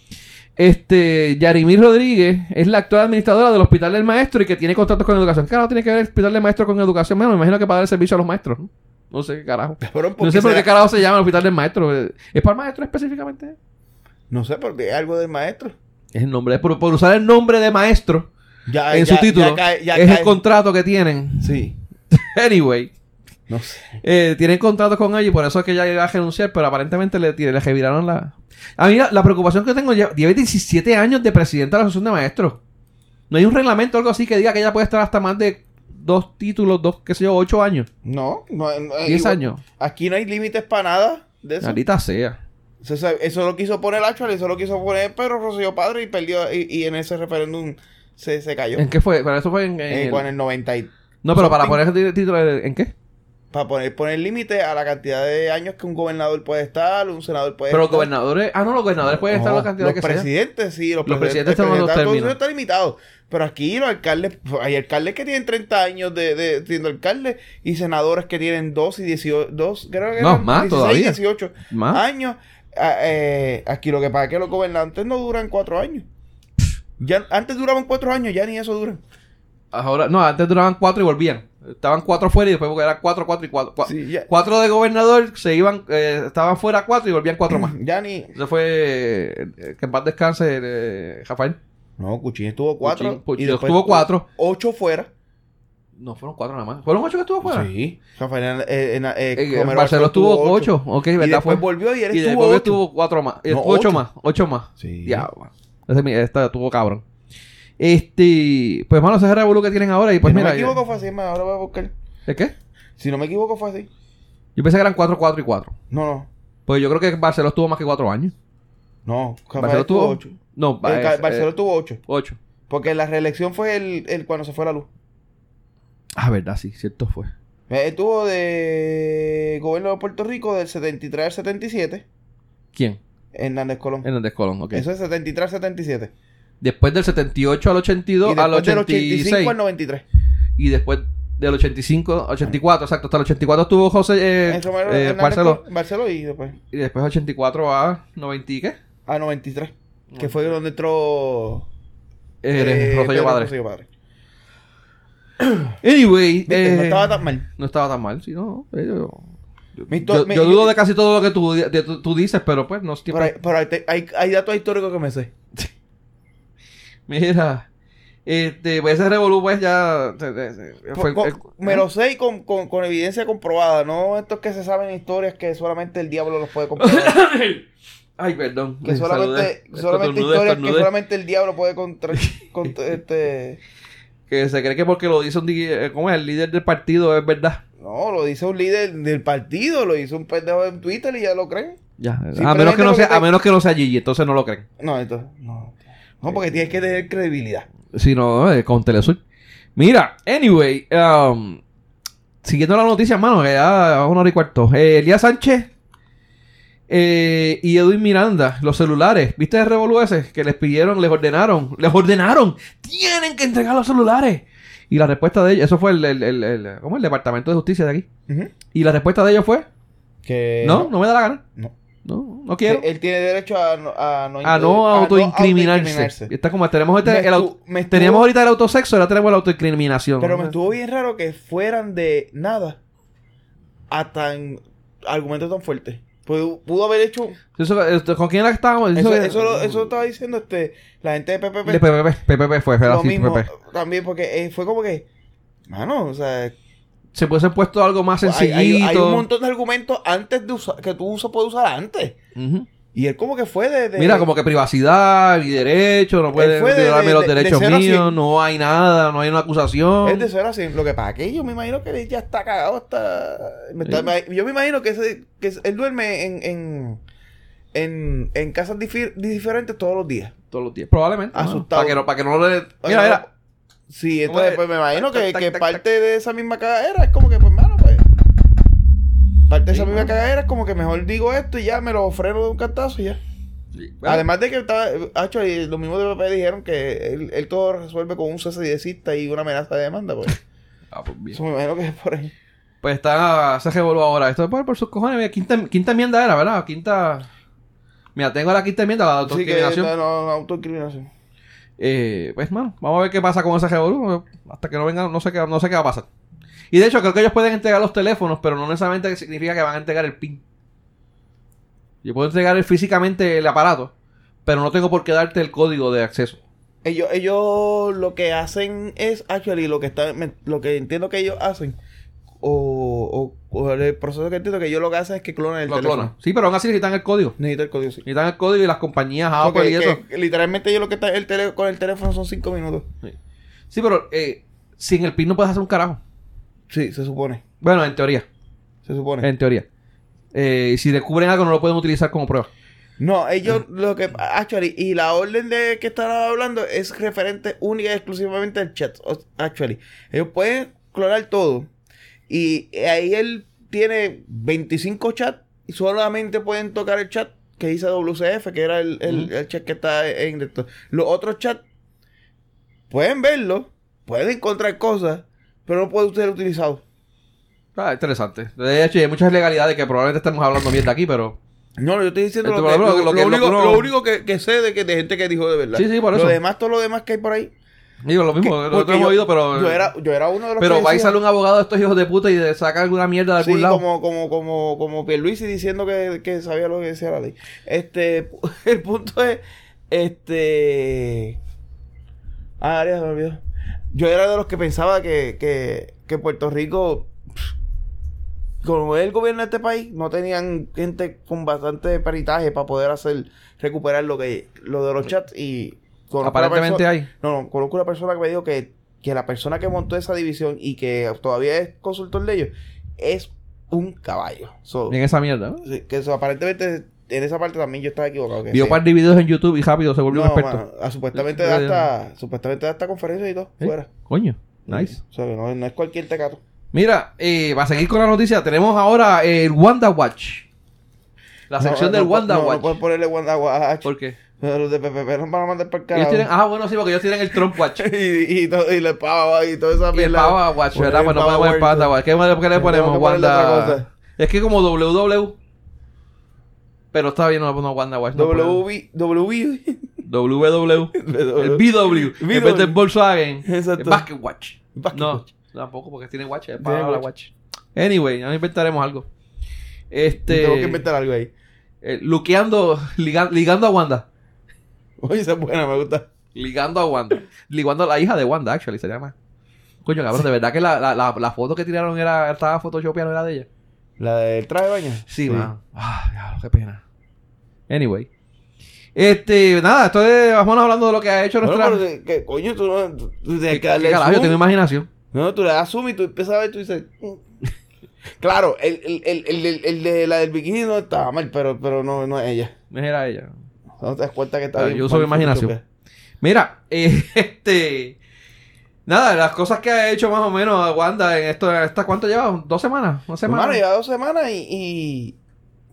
Este, Yarimir Rodríguez es la actual administradora del Hospital del Maestro y que tiene contratos con educación. ¿Qué carajo tiene que ver el Hospital del Maestro con educación? Bueno, me imagino que para dar servicio a los maestros. No, No sé qué carajo. Cabrón, ¿por No qué sé por qué carajo se llama el Hospital del Maestro. ¿Es para el maestro específicamente? No sé, porque es algo del maestro. Es el nombre. Por, por usar el nombre de maestro Ya, en ya- su título. cae- es cae. el contrato que tienen. Sí. Anyway. No sé. eh, tienen contrato con ella y por eso es que ella iba a renunciar, pero aparentemente le, le reviraron la... A mí la, la preocupación que tengo, lleva lleva 17 años de presidenta de la Asociación de Maestros. No hay un reglamento o algo así que diga que ella puede estar hasta más de dos títulos, dos, qué sé yo, ocho años, No, no, no, 10 igual- años. Aquí no hay límites para nada de eso. Maldita sea. Eso, eso- eso lo quiso poner Actual, eso lo quiso poner Pedro Rocío Padre y perdió. Y, y en ese referéndum se, se cayó. ¿En qué fue? Pero eso fue en... en En, el- el 90 y- No, pero para poner ese título, ¿en qué? Para poner, poner límite a la cantidad de años que un gobernador puede estar, un senador puede Pero los estar. gobernadores... Ah, no, los gobernadores pueden estar No, la cantidad los que sea. presidentes, sí, los, Los presidentes presidentes, están en los el presidente, todo eso está limitado. Pero aquí los alcaldes, hay alcaldes que tienen 30 años de, de siendo alcaldes y senadores que tienen 2 y 18, 2, creo que No, eran más 16, todavía. 18 Más. años. Ah, eh, aquí lo que pasa es que los gobernantes no duran 4 años. Ya, antes duraban 4 años, ya ni eso duran. Ahora, no, antes duraban cuatro y volvían. Estaban cuatro fuera y después porque eran cuatro, cuatro y cuatro. Cua- Sí, ya. Cuatro de gobernador se iban, eh, estaban fuera cuatro y volvían cuatro más. Ya ni. Eso fue eh, que en paz descanse eh, Rafael. No, Cuchín estuvo 4 Cuchín- Cuchín estuvo cuatro. 8 fuera. No, fueron cuatro nada más. ¿Fueron ocho que estuvo fuera? Sí. Rafael eh, en- eh, Eh, Barceló estuvo ocho. Ok, Y ¿verdad? después Fue. volvió y él Y estuvo después 8. estuvo cuatro más. Eh, ocho, ocho. más. Ocho más. Sí. Ya, esta estuvo cabrón. Este, pues mano, ese es el revolú que tienen ahora y pues si no mira. me equivoco fue así, ahora voy a buscar. ¿El qué? Si no me equivoco fue así. Yo pensé que eran cuatro, cuatro y cuatro. No, no. Pues yo creo que Barceló estuvo más que cuatro años. No, estuvo tuvo 8. No, eh, Barceló eh, tuvo 8. ocho. Porque la reelección fue el, el cuando se fue la luz. Ah, verdad, sí, cierto fue. Eh, Estuvo de gobierno de Puerto Rico del 73 al 77. ¿Quién? Hernández Colón. Hernández Colón, ok. Eso es 73 al 77. Después del 78 al 82 y al después del 86. 85 al 93. Y después del 85, 84, exacto. Hasta el 84 estuvo José eh, eh, Barceló. Barceló y después Y después 84 a 90 y qué? a 93. Que fue donde entró Eh, eh, Rosselló Pedro Padre. Rosselló Padre. Anyway, Viste, eh, no estaba tan mal. no estaba tan mal, sí, no. eh, Mi yo- mi- yo dudo de casi todo lo que tú, de- tú, tú dices, pero pues no estoy... Pero, hay, pero hay, hay, hay datos históricos que me sé. Mira, este, pues ese revolú pues ya... fue- Con- eh, me lo sé y con, con, con evidencia comprobada. No estos que se saben historias que solamente el diablo los puede comprobar. Ay, perdón. que solamente, solamente historias que solamente el diablo puede contra, contra- este Que se cree que porque lo dice un... eh, ¿Cómo es? El líder del partido es verdad. No lo dice un líder del partido lo hizo un pendejo en Twitter y ya lo creen Ya. A menos que no sea, te- a menos que no sea Gigi, entonces no lo creen. no entonces no no porque tienes que tener credibilidad Si no, eh, con Telesur. Mira, anyway, um, siguiendo la noticia, mano, que ya a una hora y cuarto. Eh, Elías Sánchez eh, y Edwin Miranda, los celulares, ¿viste el revolú ese? Que les pidieron, les ordenaron, les ordenaron, tienen que entregar los celulares. Y la respuesta de ellos, eso fue el, el, el, el- ¿cómo? el Departamento de Justicia de aquí. Y la respuesta de ellos fue, que no, no me da la gana. no No, no quiero. él tiene derecho a no a no, A no autoincriminarse. está como tenemos este, Me el au- estu- me estuvo- teníamos ahorita el autosexo, ahora tenemos la autoincriminación. Pero me estuvo bien raro que fueran de nada a tan argumentos tan fuertes. Pudo, pudo haber hecho. Eso, esto- ¿Con quién que estábamos? Eso, Eso- eso, lo- eso estaba diciendo este, la gente de PPP. De PPP. PPP fue, lo así, mismo PPP. también, porque eh, fue como que. Mano, o sea. Se puede ser puesto algo más sencillito. hay- hay un montón de argumentos antes de usar, que tú usas, puedes usar antes. Ujú. Y él como que fue de. de- Mira, como que privacidad y derecho, no puede de- de- los de- de derechos míos, no hay nada, no hay una acusación. Es de ser así. Lo que pasa que yo me imagino que él ya está cagado hasta... me está- me- yo me imagino que, ese, que él duerme en, en, en, en casas difi- diferentes todos los días. Todos los días. Probablemente. Asustado. Para que no, para que no le. O Mira, sea, mira. Sí, ¿Cómo entonces es? pues me imagino que, que parte de esa misma cagadera es como que, pues... Parte de Sí, esa misma cagadera es como que mejor digo esto y ya me lo freno de un cantazo y ya. Bueno, Además de que estaba... Hacho, y los mismos de PP dijeron que él, él todo resuelve con un cese y una amenaza de demanda, pues. ah, pues, bien. Eso me imagino que es por ahí. Pues está. Se revolvió ahora. Esto es por, por sus cojones. Mira, Quinta, quinta enmienda era, ¿verdad? Quinta. Mira, tengo la quinta enmienda, la Sí que autodiscriminación. no, no, no, autoincriminación. Eh, pues, mano, vamos a ver qué pasa con ese revolú. Hasta que no venga, no sé qué, no sé qué va a pasar. Y de hecho, creo que ellos pueden entregar los teléfonos, pero no necesariamente significa que van a entregar el PIN. Yo puedo entregar físicamente el aparato, pero no tengo por qué darte el código de acceso. Ellos, ellos lo que hacen es, actually, lo que está, me- lo que entiendo que ellos hacen, o, o, o el proceso que entiendo que ellos lo que hacen es que clonan el Lo teléfono. clonan. Sí, pero aún así necesitan el código. Necesita el código, sí. Necesitan el código y las compañías Apple Porque y eso. que literalmente ellos lo que está el tele, con el teléfono son cinco minutos. Sí, Sí, pero eh, sin el PIN no puedes hacer un carajo. Sí, se supone. Bueno, en teoría. Se supone. En teoría. Eh, si descubren algo, no lo pueden utilizar como prueba. No, ellos lo que actually y la orden de que están hablando es referente única y exclusivamente al chat. Actually, ellos pueden clonar todo y ahí él tiene 25 chats y solamente pueden tocar el chat que dice WCF, que era el, el- el chat que está en esto. Los otros chats pueden verlo, pueden encontrar cosas, pero no pueden ser utilizados. Ah, interesante. De hecho, hay muchas ilegalidades que probablemente estamos hablando mierda aquí, pero. No, yo estoy diciendo Esto, lo, que, lo- lo que- lo lo único, que uno- lo único que, que sé de que de gente que dijo de verdad. Sí, sí, por eso. Lo demás, todo lo demás que hay por ahí. Digo, lo mismo, porque hemos oído, pero. Yo era, yo era uno de los pero que va y sale un abogado de estos hijos de puta y de saca alguna mierda de algún Sí, lado. como, como, como, como Pierluisi diciendo que, que sabía lo que decía la ley. Este, el punto es, este... Ah, se me olvidó. Yo era de los que pensaba que, que, que Puerto Rico, como es el gobierno de este país, no tenían gente con bastante peritaje para poder hacer, recuperar lo que, lo de los chats y... Aparentemente hay. No, no, conozco una persona que me dijo que, que la persona que montó esa división y que todavía es consultor de ellos es un caballo. So, En esa mierda, ¿no? que eso, aparentemente en esa parte también yo estaba equivocado. Vio par de videos en YouTube y rápido se volvió No, un experto. ah, supuestamente da hasta, supuestamente da hasta conferencia y todo, ¿Eh? fuera. Coño, nice. O sea, que no, no es cualquier tecato. Mira, eh, para seguir con la noticia, tenemos ahora el Wanda Watch. La sección No, del Wanda no, Watch. No puedes ponerle Wanda Watch. ¿Por qué? Los de PPP nos van a mandar para el Ellos carajo. tienen, ah, bueno, sí, porque ellos tienen el Trump Watch. y, y, todo, y le pava y toda esa Y el mierda. Pava Watch, ¿verdad? Pues no podemos el Panda Watch. ¿Qué, le ponemos? Wanda. Es que como WW. Pero está bien, no ponemos Wanda Watch. no. WB, WB. WW. El BW. En vez del Volkswagen. Exacto. El Basket Watch. Basket no, Watch. tampoco porque tiene Watch. Es para la watch. Watch. Anyway, ya inventaremos algo. Este. Tengo que inventar algo ahí. eh, luqueando, liga- ligando a Wanda. Oye, esa es buena, me gusta. Ligando a Wanda. Ligando a la hija de Wanda, actually, se llama. Coño, cabrón, de verdad que la, la, la, la foto que tiraron era, estaba photoshopeada, no era de ella. La del traje de baño. Sí, mano. Ah, diablo, qué pena. Anyway. Este, nada, esto es, vamos hablando de lo que ha hecho Bueno, nuestra. pero, que, coño, tú, no, tú, tú tienes ¿Qué, que darle qué carajo? Yo tengo imaginación. No, tú le das zoom y tú empiezas a ver tú dices... "Mm". claro, el, el, el, el, de la del bikini no estaba mal, pero, pero no, no es ella. No era ella. No te das cuenta que está Ah, bien. yo uso imaginación. Mira, eh, este. Nada, las cosas que ha hecho más o menos Wanda en esto, esta, ¿cuánto lleva? ¿Dos semanas? ¿Una semana? Hermano, lleva dos semanas y... y...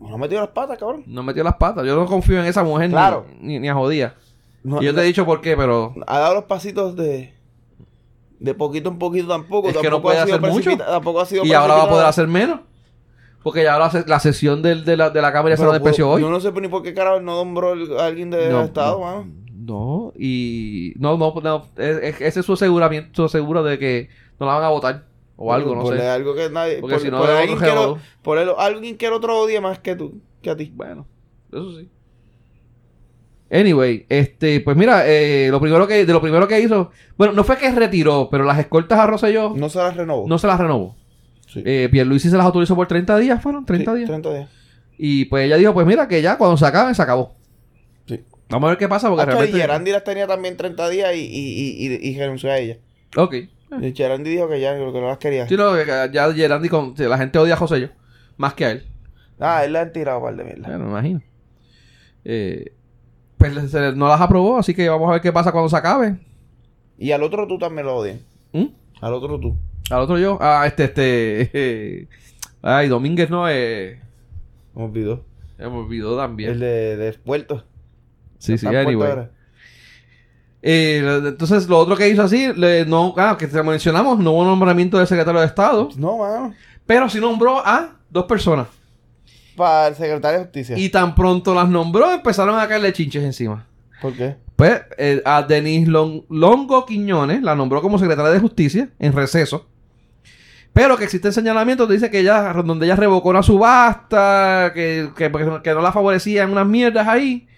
No metió las patas, cabrón. No metió las patas. Yo no confío en esa mujer ni- Claro. ni, ni a jodía. No, Y yo te he dicho por qué, pero. ha dado los pasitos de... De poquito en poquito tampoco. Es que no puede hacer mucho. Tampoco ha sido Y ahora va a poder hacer menos. Porque ya ahora la sesión del- de, la, de la Cámara ya se lo despeció hoy. Yo no sé ni por qué carajo no nombró a alguien de No, Estado, no, mano. No, y. No, no, no. es- es- ese es su aseguramiento, su seguro de que no la van a votar. O algo, no Ponle sé. algo que nadie. Porque por- si no, por alguien, que lo, alguien que el otro odie más que tú, que a ti. Bueno, eso sí. Anyway, este, pues mira, eh, lo primero que, de lo primero que hizo, bueno, no fue que retiró, pero las escoltas a Rosselló No se las renovó. no se las renovó. Sí. Eh, Pierluisi se las autorizó por 30 días, fueron 30 Sí, días. 30 días. Y pues ella dijo, pues mira, que ya cuando se acaben, se acabó. Vamos a ver qué pasa, porque Hasta y realmente... Gerandi las tenía también 30 días y, y, y, y, y renunció a ella. Ok. Y Gerandi dijo que ya que no las quería. Sí, no, que ya Gerandi, con, la gente odia a José más que a él. Ah, él le han tirado par de mierda. Bueno, me imagino. Eh, pues se- no las aprobó, así que vamos a ver qué pasa cuando se acabe. Y al otro tú también lo odian. ¿Mm? Al otro tú. Al otro yo. Ah, este, este. ay, Domínguez no eh, Me olvidó. Me olvidó también. El de, de Puerto. Sí, sí, anyway. Eh, entonces, lo otro que hizo así, le- no, ah, que te mencionamos, no hubo nombramiento del secretario de Estado, No, mano. pero sí nombró a dos personas. Para el secretario de Justicia. Y tan pronto las nombró, empezaron a caerle chinches encima. ¿Por qué? Pues eh, a Denise Lon- Longo Quiñones la nombró como secretaria de Justicia en receso. Pero que existen señalamientos, dice que ella, donde ella revocó una subasta, que, que, que no la favorecía en unas mierdas ahí.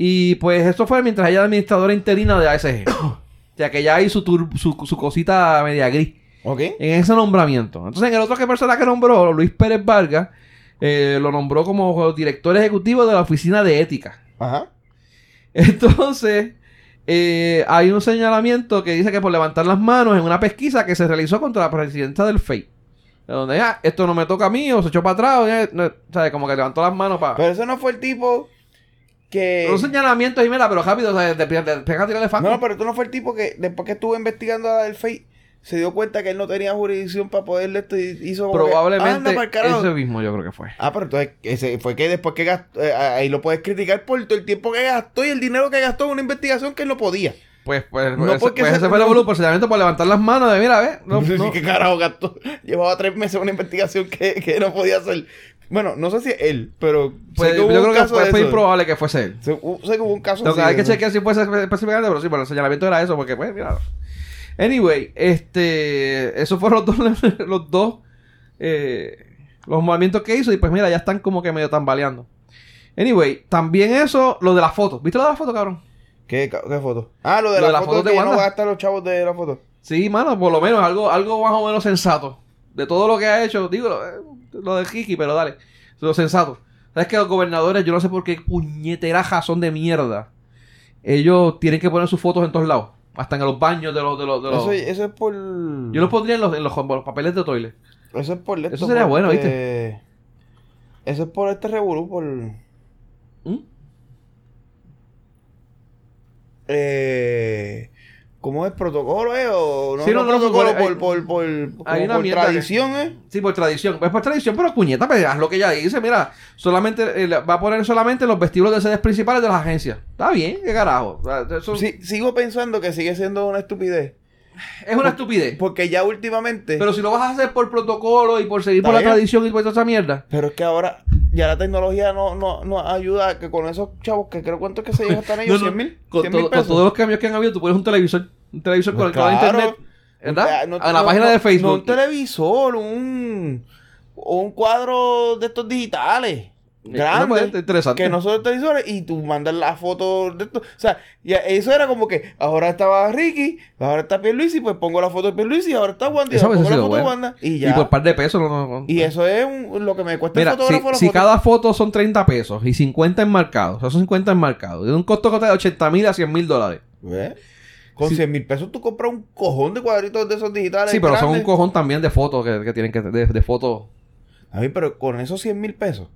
Y pues esto fue mientras ella era administradora interina de ASG. o sea que ya hay su, su, su cosita media gris ¿Ok? en ese nombramiento. Entonces, en el otro que persona que nombró, Luis Pérez Vargas, eh, lo nombró como director ejecutivo de la Oficina de Ética. Ajá. Entonces, eh, hay un señalamiento que dice que por levantar las manos en una pesquisa que se realizó contra la presidenta del FEI. De donde ya, esto no me toca a mí, o se echó para atrás, o ¿sabes? Como que levantó las manos para... Pero ese no fue el tipo que... Un señalamiento, y mira, pero rápido, o sea, tiro de faco. No, pero tú no fue el tipo que después que estuvo investigando a la del se dio cuenta que él no tenía jurisdicción para poderle esto y hizo que, Probablemente ese mismo yo creo que fue. Ah, pero entonces ese fue que después que gastó, eh, ahí lo puedes criticar por todo el tiempo que gastó y el dinero que gastó en una investigación que él no podía. Pues, pues, No, ese, porque pues ese- ese fue el volumen, por señalamiento por levantar las manos de, mira, ve, no, No, no. ¿Qué carajo gastó? Llevaba tres meses una investigación que, que no podía hacer. Bueno, no sé si él, pero Pues, sé que yo un creo que caso fue, de improbable que fuese él. Sé, que hubo un caso Lo que hay que de chequear si fuese específicamente, pero sí, pero el señalamiento era eso, porque pues, mira. Anyway, este, esos fueron los dos, los dos, eh, los movimientos que hizo y pues mira, ya están como que medio tambaleando. Anyway, también eso, lo de la foto. ¿Viste lo de la foto, cabrón? ¿Qué, qué foto? Ah, lo de Lo la, de la foto, foto de que no Wanda. gastan los chavos de la foto. Sí, mano, por lo menos algo, algo más o menos sensato. De todo lo que ha hecho, digo, lo, eh, lo de Kiki, pero dale, lo sensato. ¿Sabes que los gobernadores, yo no sé por qué puñeterajas son de mierda? Ellos tienen que poner sus fotos en todos lados. Hasta en los baños de los... De los, de los- Eso, eso es por... Yo los pondría en los, en los, en los papeles de toilet. Eso es por esto, Eso sería bueno, este- Eso es por este revolú, por... ¿Mm? Eh... ¿Cómo es protocolo, eh? O no, Sí, no, no, protocolo, por, hay- por, por, hay por que- tradición, eh. Sí, por tradición. Es por tradición, pero puñeta, pues haz lo que ella dice. Mira, solamente eh, va a poner solamente los vestíbulos de sedes principales de las agencias. Está bien, qué carajo. O sea, eso Sí, sigo pensando que sigue siendo una estupidez. Es una estupidez. Porque ya últimamente... Pero si lo vas a hacer por protocolo y por seguir por la bien. tradición y por toda esa mierda. Pero es que ahora ya la tecnología no, no, no ayuda a que con esos chavos que creo cuánto es que se llevan hasta ellos, No, no, 100 mil, Con, 100 todo- mil con pesos. todos los cambios que han habido, tú pones un televisor. Un televisor Pues conectado a claro. internet. ¿Verdad? No- a la página de No Facebook. un televisor, un, un cuadro de estos digitales. Grande. interesante. Que no son televisores y tú mandas la foto de esto. O sea, ya eso era como que ahora estaba Ricky, ahora está Pierluisi, pues pongo la foto de Pierluisi, ahora está Wanda, y pongo la foto de bueno. Wanda y Y ya. por par de pesos. no- no- no- Y eso es un- lo que me cuesta Mira, el fotógrafo si, la si foto. cada foto son 30 pesos y 50 enmarcados, o sea, son 50 enmarcados, de un costo de 80 mil a 100 mil dólares. Con Sí. 100 mil pesos tú compras un cojón de cuadritos de esos digitales. Sí, pero son un cojón también de fotos que, que tienen que de, de fotos. A mí, pero con esos 100 mil pesos,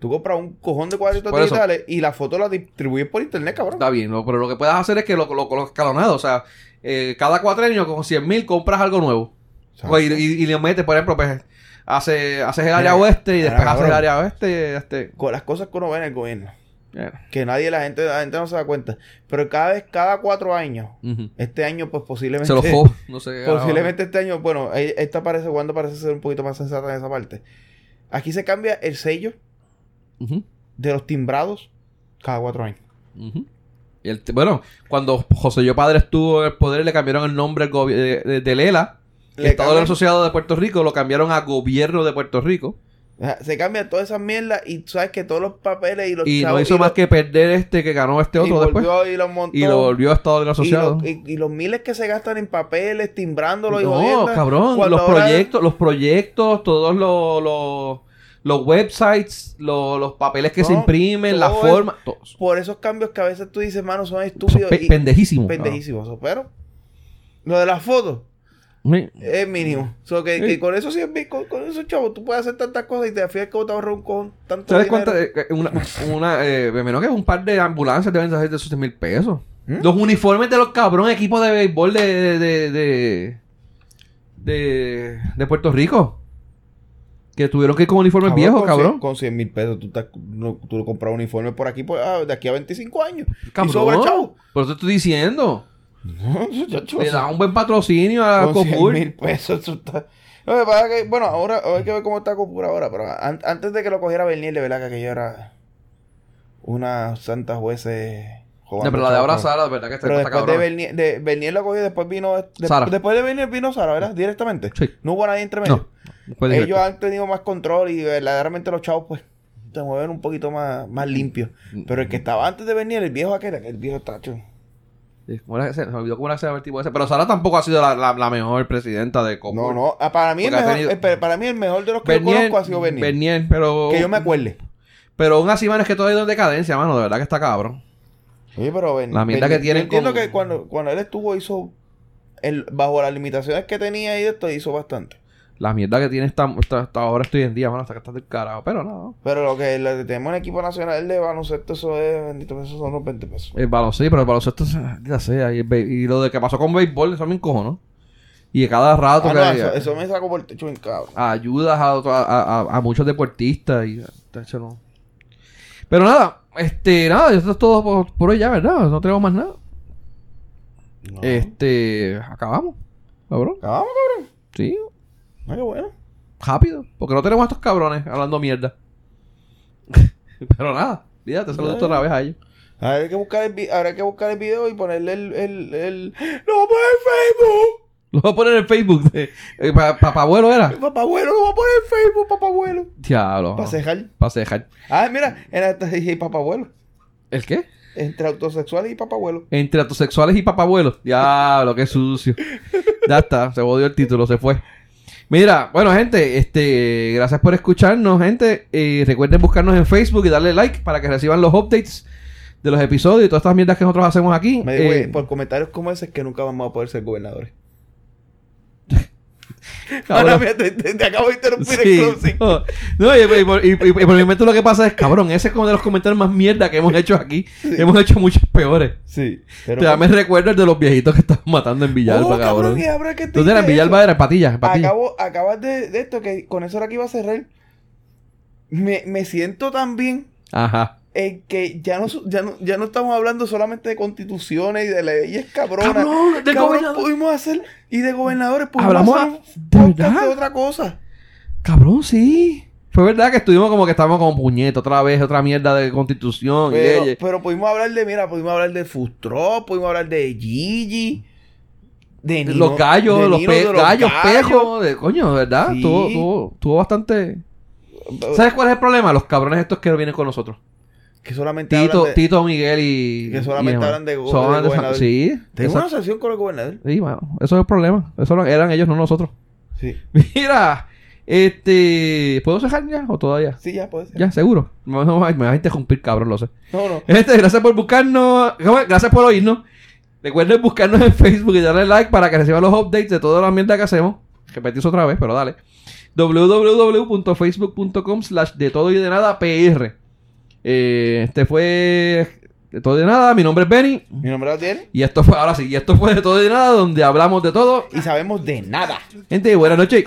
tú compras un cojón de cuadritos Por eso. digitales y la foto la distribuyes por internet, cabrón. Está bien, pero lo que puedes hacer es que lo lo lo escalonado, o sea, eh, cada cuatrenio con 100 mil compras algo nuevo. Pues, y, y, y le metes, por ejemplo, pues, hace, haces el área Mira, oeste y después haces el área oeste. Este, Con las cosas que uno ve en el gobierno. bueno, Que nadie, la gente, la gente no se da cuenta. Pero cada vez, cada cuatro años, este año, pues posiblemente. Se los joven, no sé. Posiblemente este año, bueno, eh, esta parece, Wanda parece ser un poquito más sensata en esa parte. Aquí se cambia el sello De los timbrados cada cuatro años. ujú. Y el- bueno, cuando José Yo Padre estuvo en el poder, le cambiaron el nombre de, de- de Lela Le Estado cambian- Asociado de Puerto Rico lo cambiaron a Gobierno de Puerto Rico. Se cambian todas esas mierdas y sabes que todos los papeles y los Y no hizo y más los- que perder este que ganó este y otro después. y los montó. Y lo volvió a Estado Y, Asociado. lo- y- los miles que se gastan en papeles, timbrándolo y No, cabrón, los ahora- proyectos, los proyectos, todos los, los, los websites, los, los papeles que se imprimen, la forma, todos. Por esos cambios que a veces tú dices, mano, son estúpidos pe- y pendejísimos. pendejísimos. Pero lo de las fotos es mínimo. So, que, Sí. que con eso sí es con, con eso, chavo, tú puedes hacer tantas cosas y te fijas que te ahorras un cojón tanto ¿Sabes dinero. cuánto? eh, Una, una eh, menos que un par de ambulancias deben salir de esos 6 mil pesos. ¿Mm? Los uniformes de los cabrón equipos de béisbol de, de, de, de, de, de Puerto Rico. Que tuvieron que ir con uniformes viejos, con cabrón. Con 100 mil pesos tú, estás, no, tú compras un uniforme por aquí por, ah, de aquí a 25 años. Cabrón. Y sobra, chavo. Por eso estoy diciendo. No, Le da un buen patrocinio a con 100 Copur. mil pesos. Eso está... Lo que pasa es que, bueno, ahora hay que ver cómo está Copur ahora, pero an- antes de que lo cogiera Bernier, de verdad que aquello era una santa jueces. No, pero la de ahora Sara, de verdad que está, Pero está después de. Bernier, de Bernier lo cogió, después vino. de- Sara. Después de Bernier vino Sara, ¿verdad? Directamente. Sí. No hubo nadie entre medio. No. Ellos directo. han tenido más control y verdaderamente los chavos, pues, se mueven un poquito más, más limpios. Pero el que estaba antes de venir, el viejo aquel, el viejo tacho. Sí, ¿cómo era ese? Se me olvidó cómo era ese el tipo ese. Pero Sara tampoco ha sido la, la, la mejor presidenta de Copur. No, no. ah, Para mí, el mejor, tenido- eh, para mí el mejor de los que yo Bernier, conozco ha sido Bernier. Bernier, pero... Que yo me acuerde. Pero aún así, mano, es que todo ha ido en decadencia, mano. De verdad que está cabrón. Pero. La mierda que tienen yo entiendo con- que cuando, cuando él estuvo hizo... el- bajo las limitaciones que tenía y esto, hizo bastante. La mierda que tiene esta, esta ahora estoy en día, mano, hasta que está del carajo. Pero no. Pero lo que tenemos en equipo nacional de baloncesto, eso es, bendito, eso son los 20 pesos. El baloncesto, sí, pero el baloncesto, ya sea. Y, el be- y lo de que pasó con béisbol, eso me encojo, ¿no? Y de cada rato Ah, que no, eso, eso me sacó por el techo bien cabrón. ayudas a, a, a- a muchos deportistas y no. Pero nada, este, nada, esto es todo por, por hoy ya, ¿verdad? No tenemos más nada. No. Este, acabamos, cabrón. Acabamos, cabrón. Sí, Ah, qué bueno. rápido, porque no tenemos a estos cabrones hablando mierda. Pero nada, fíjate, saludos Ya. otra vez a ellos. Habrá que buscar el, habrá que buscar el video y ponerle el... el, el... ¡No, por el Facebook! Lo voy a poner en Facebook. De, eh, pa- Papabuelo era. Papá abuelo, lo voy a poner en Facebook, papá abuelo. Diablo. Para cejar. Para cejar. Ah, mira, en esta y papá abuelo. ¿El qué? Entre autosexuales y papá abuelo. Entre autosexuales y papabuelos. Diablo, qué sucio. Ya está, se odió el título, se fue. Mira, bueno, gente, este, gracias por escucharnos, gente. Eh, recuerden buscarnos en Facebook y darle like para que reciban los updates de los episodios y todas estas mierdas que nosotros hacemos aquí. Me digo, Eh, por comentarios como ese es que nunca vamos a poder ser gobernadores. Cabrón. Ahora, mira, te, te- te acabo de interrumpir Sí. el closing. No, no, y, y por- y- y- y por mi mente lo que pasa es, cabrón, ese es como de los comentarios más mierda que hemos hecho aquí. Hemos hecho muchos peores. Sí. Pero Te da me recuerdo el de los viejitos que estaban matando en Villalba, Oh, cabrón. que ¿Dónde era? En Villalba era, Patillas, en Patillas. Acabo, acabas de, de esto, que con eso era que iba a cerrar. Me, me siento tan bien Ajá. En que ya no, ya, no, ya no estamos hablando solamente de constituciones y de leyes cabronas. Cabrón, del Cabrón, pudimos hacer, y de gobernadores, pudimos Hablamos hacer a- un ¿de verdad? de otra cosa. Cabrón, sí. Fue verdad que estuvimos como que estábamos como puñetos otra vez, otra mierda de constitución y Pero, leyes. pero pudimos hablar de, mira, pudimos hablar de Fustro, pudimos hablar de Gigi, de Nino- los gallos, de los, pe- de los gallos, gallos. pejos, de coño, ¿verdad? Sí. Tuvo, tuvo, tuvo bastante. ¿Sabes cuál es el problema? Los cabrones estos que vienen con nosotros. Que solamente Tito, de... Tito, Miguel y. Que solamente y hablan de Son de gobernador. Sí. Tengo una sesión con el gobernador. sí, mano, eso es el problema. Eso lo- eran ellos, no nosotros. Sí. Mira, este. ¿Puedo cejar ya o todavía? Sí, ya puede ser. Ya, seguro. Me, me, me vas a interrumpir, cabrón, lo sé. No, no. Gente, gracias por buscarnos. Gracias por oírnos. Recuerden buscarnos en Facebook y darle like para que reciban los updates de toda la mierda que hacemos. Repetís otra vez, pero dale. www.facebook.com slash de todo y de nada PR. Eh, este fue de todo y de nada. Mi nombre es Benny. Mi nombre es Adiel Y esto fue, ahora sí, y esto fue de todo y de nada, donde hablamos de todo. y sabemos de nada. Gente, buenas noches.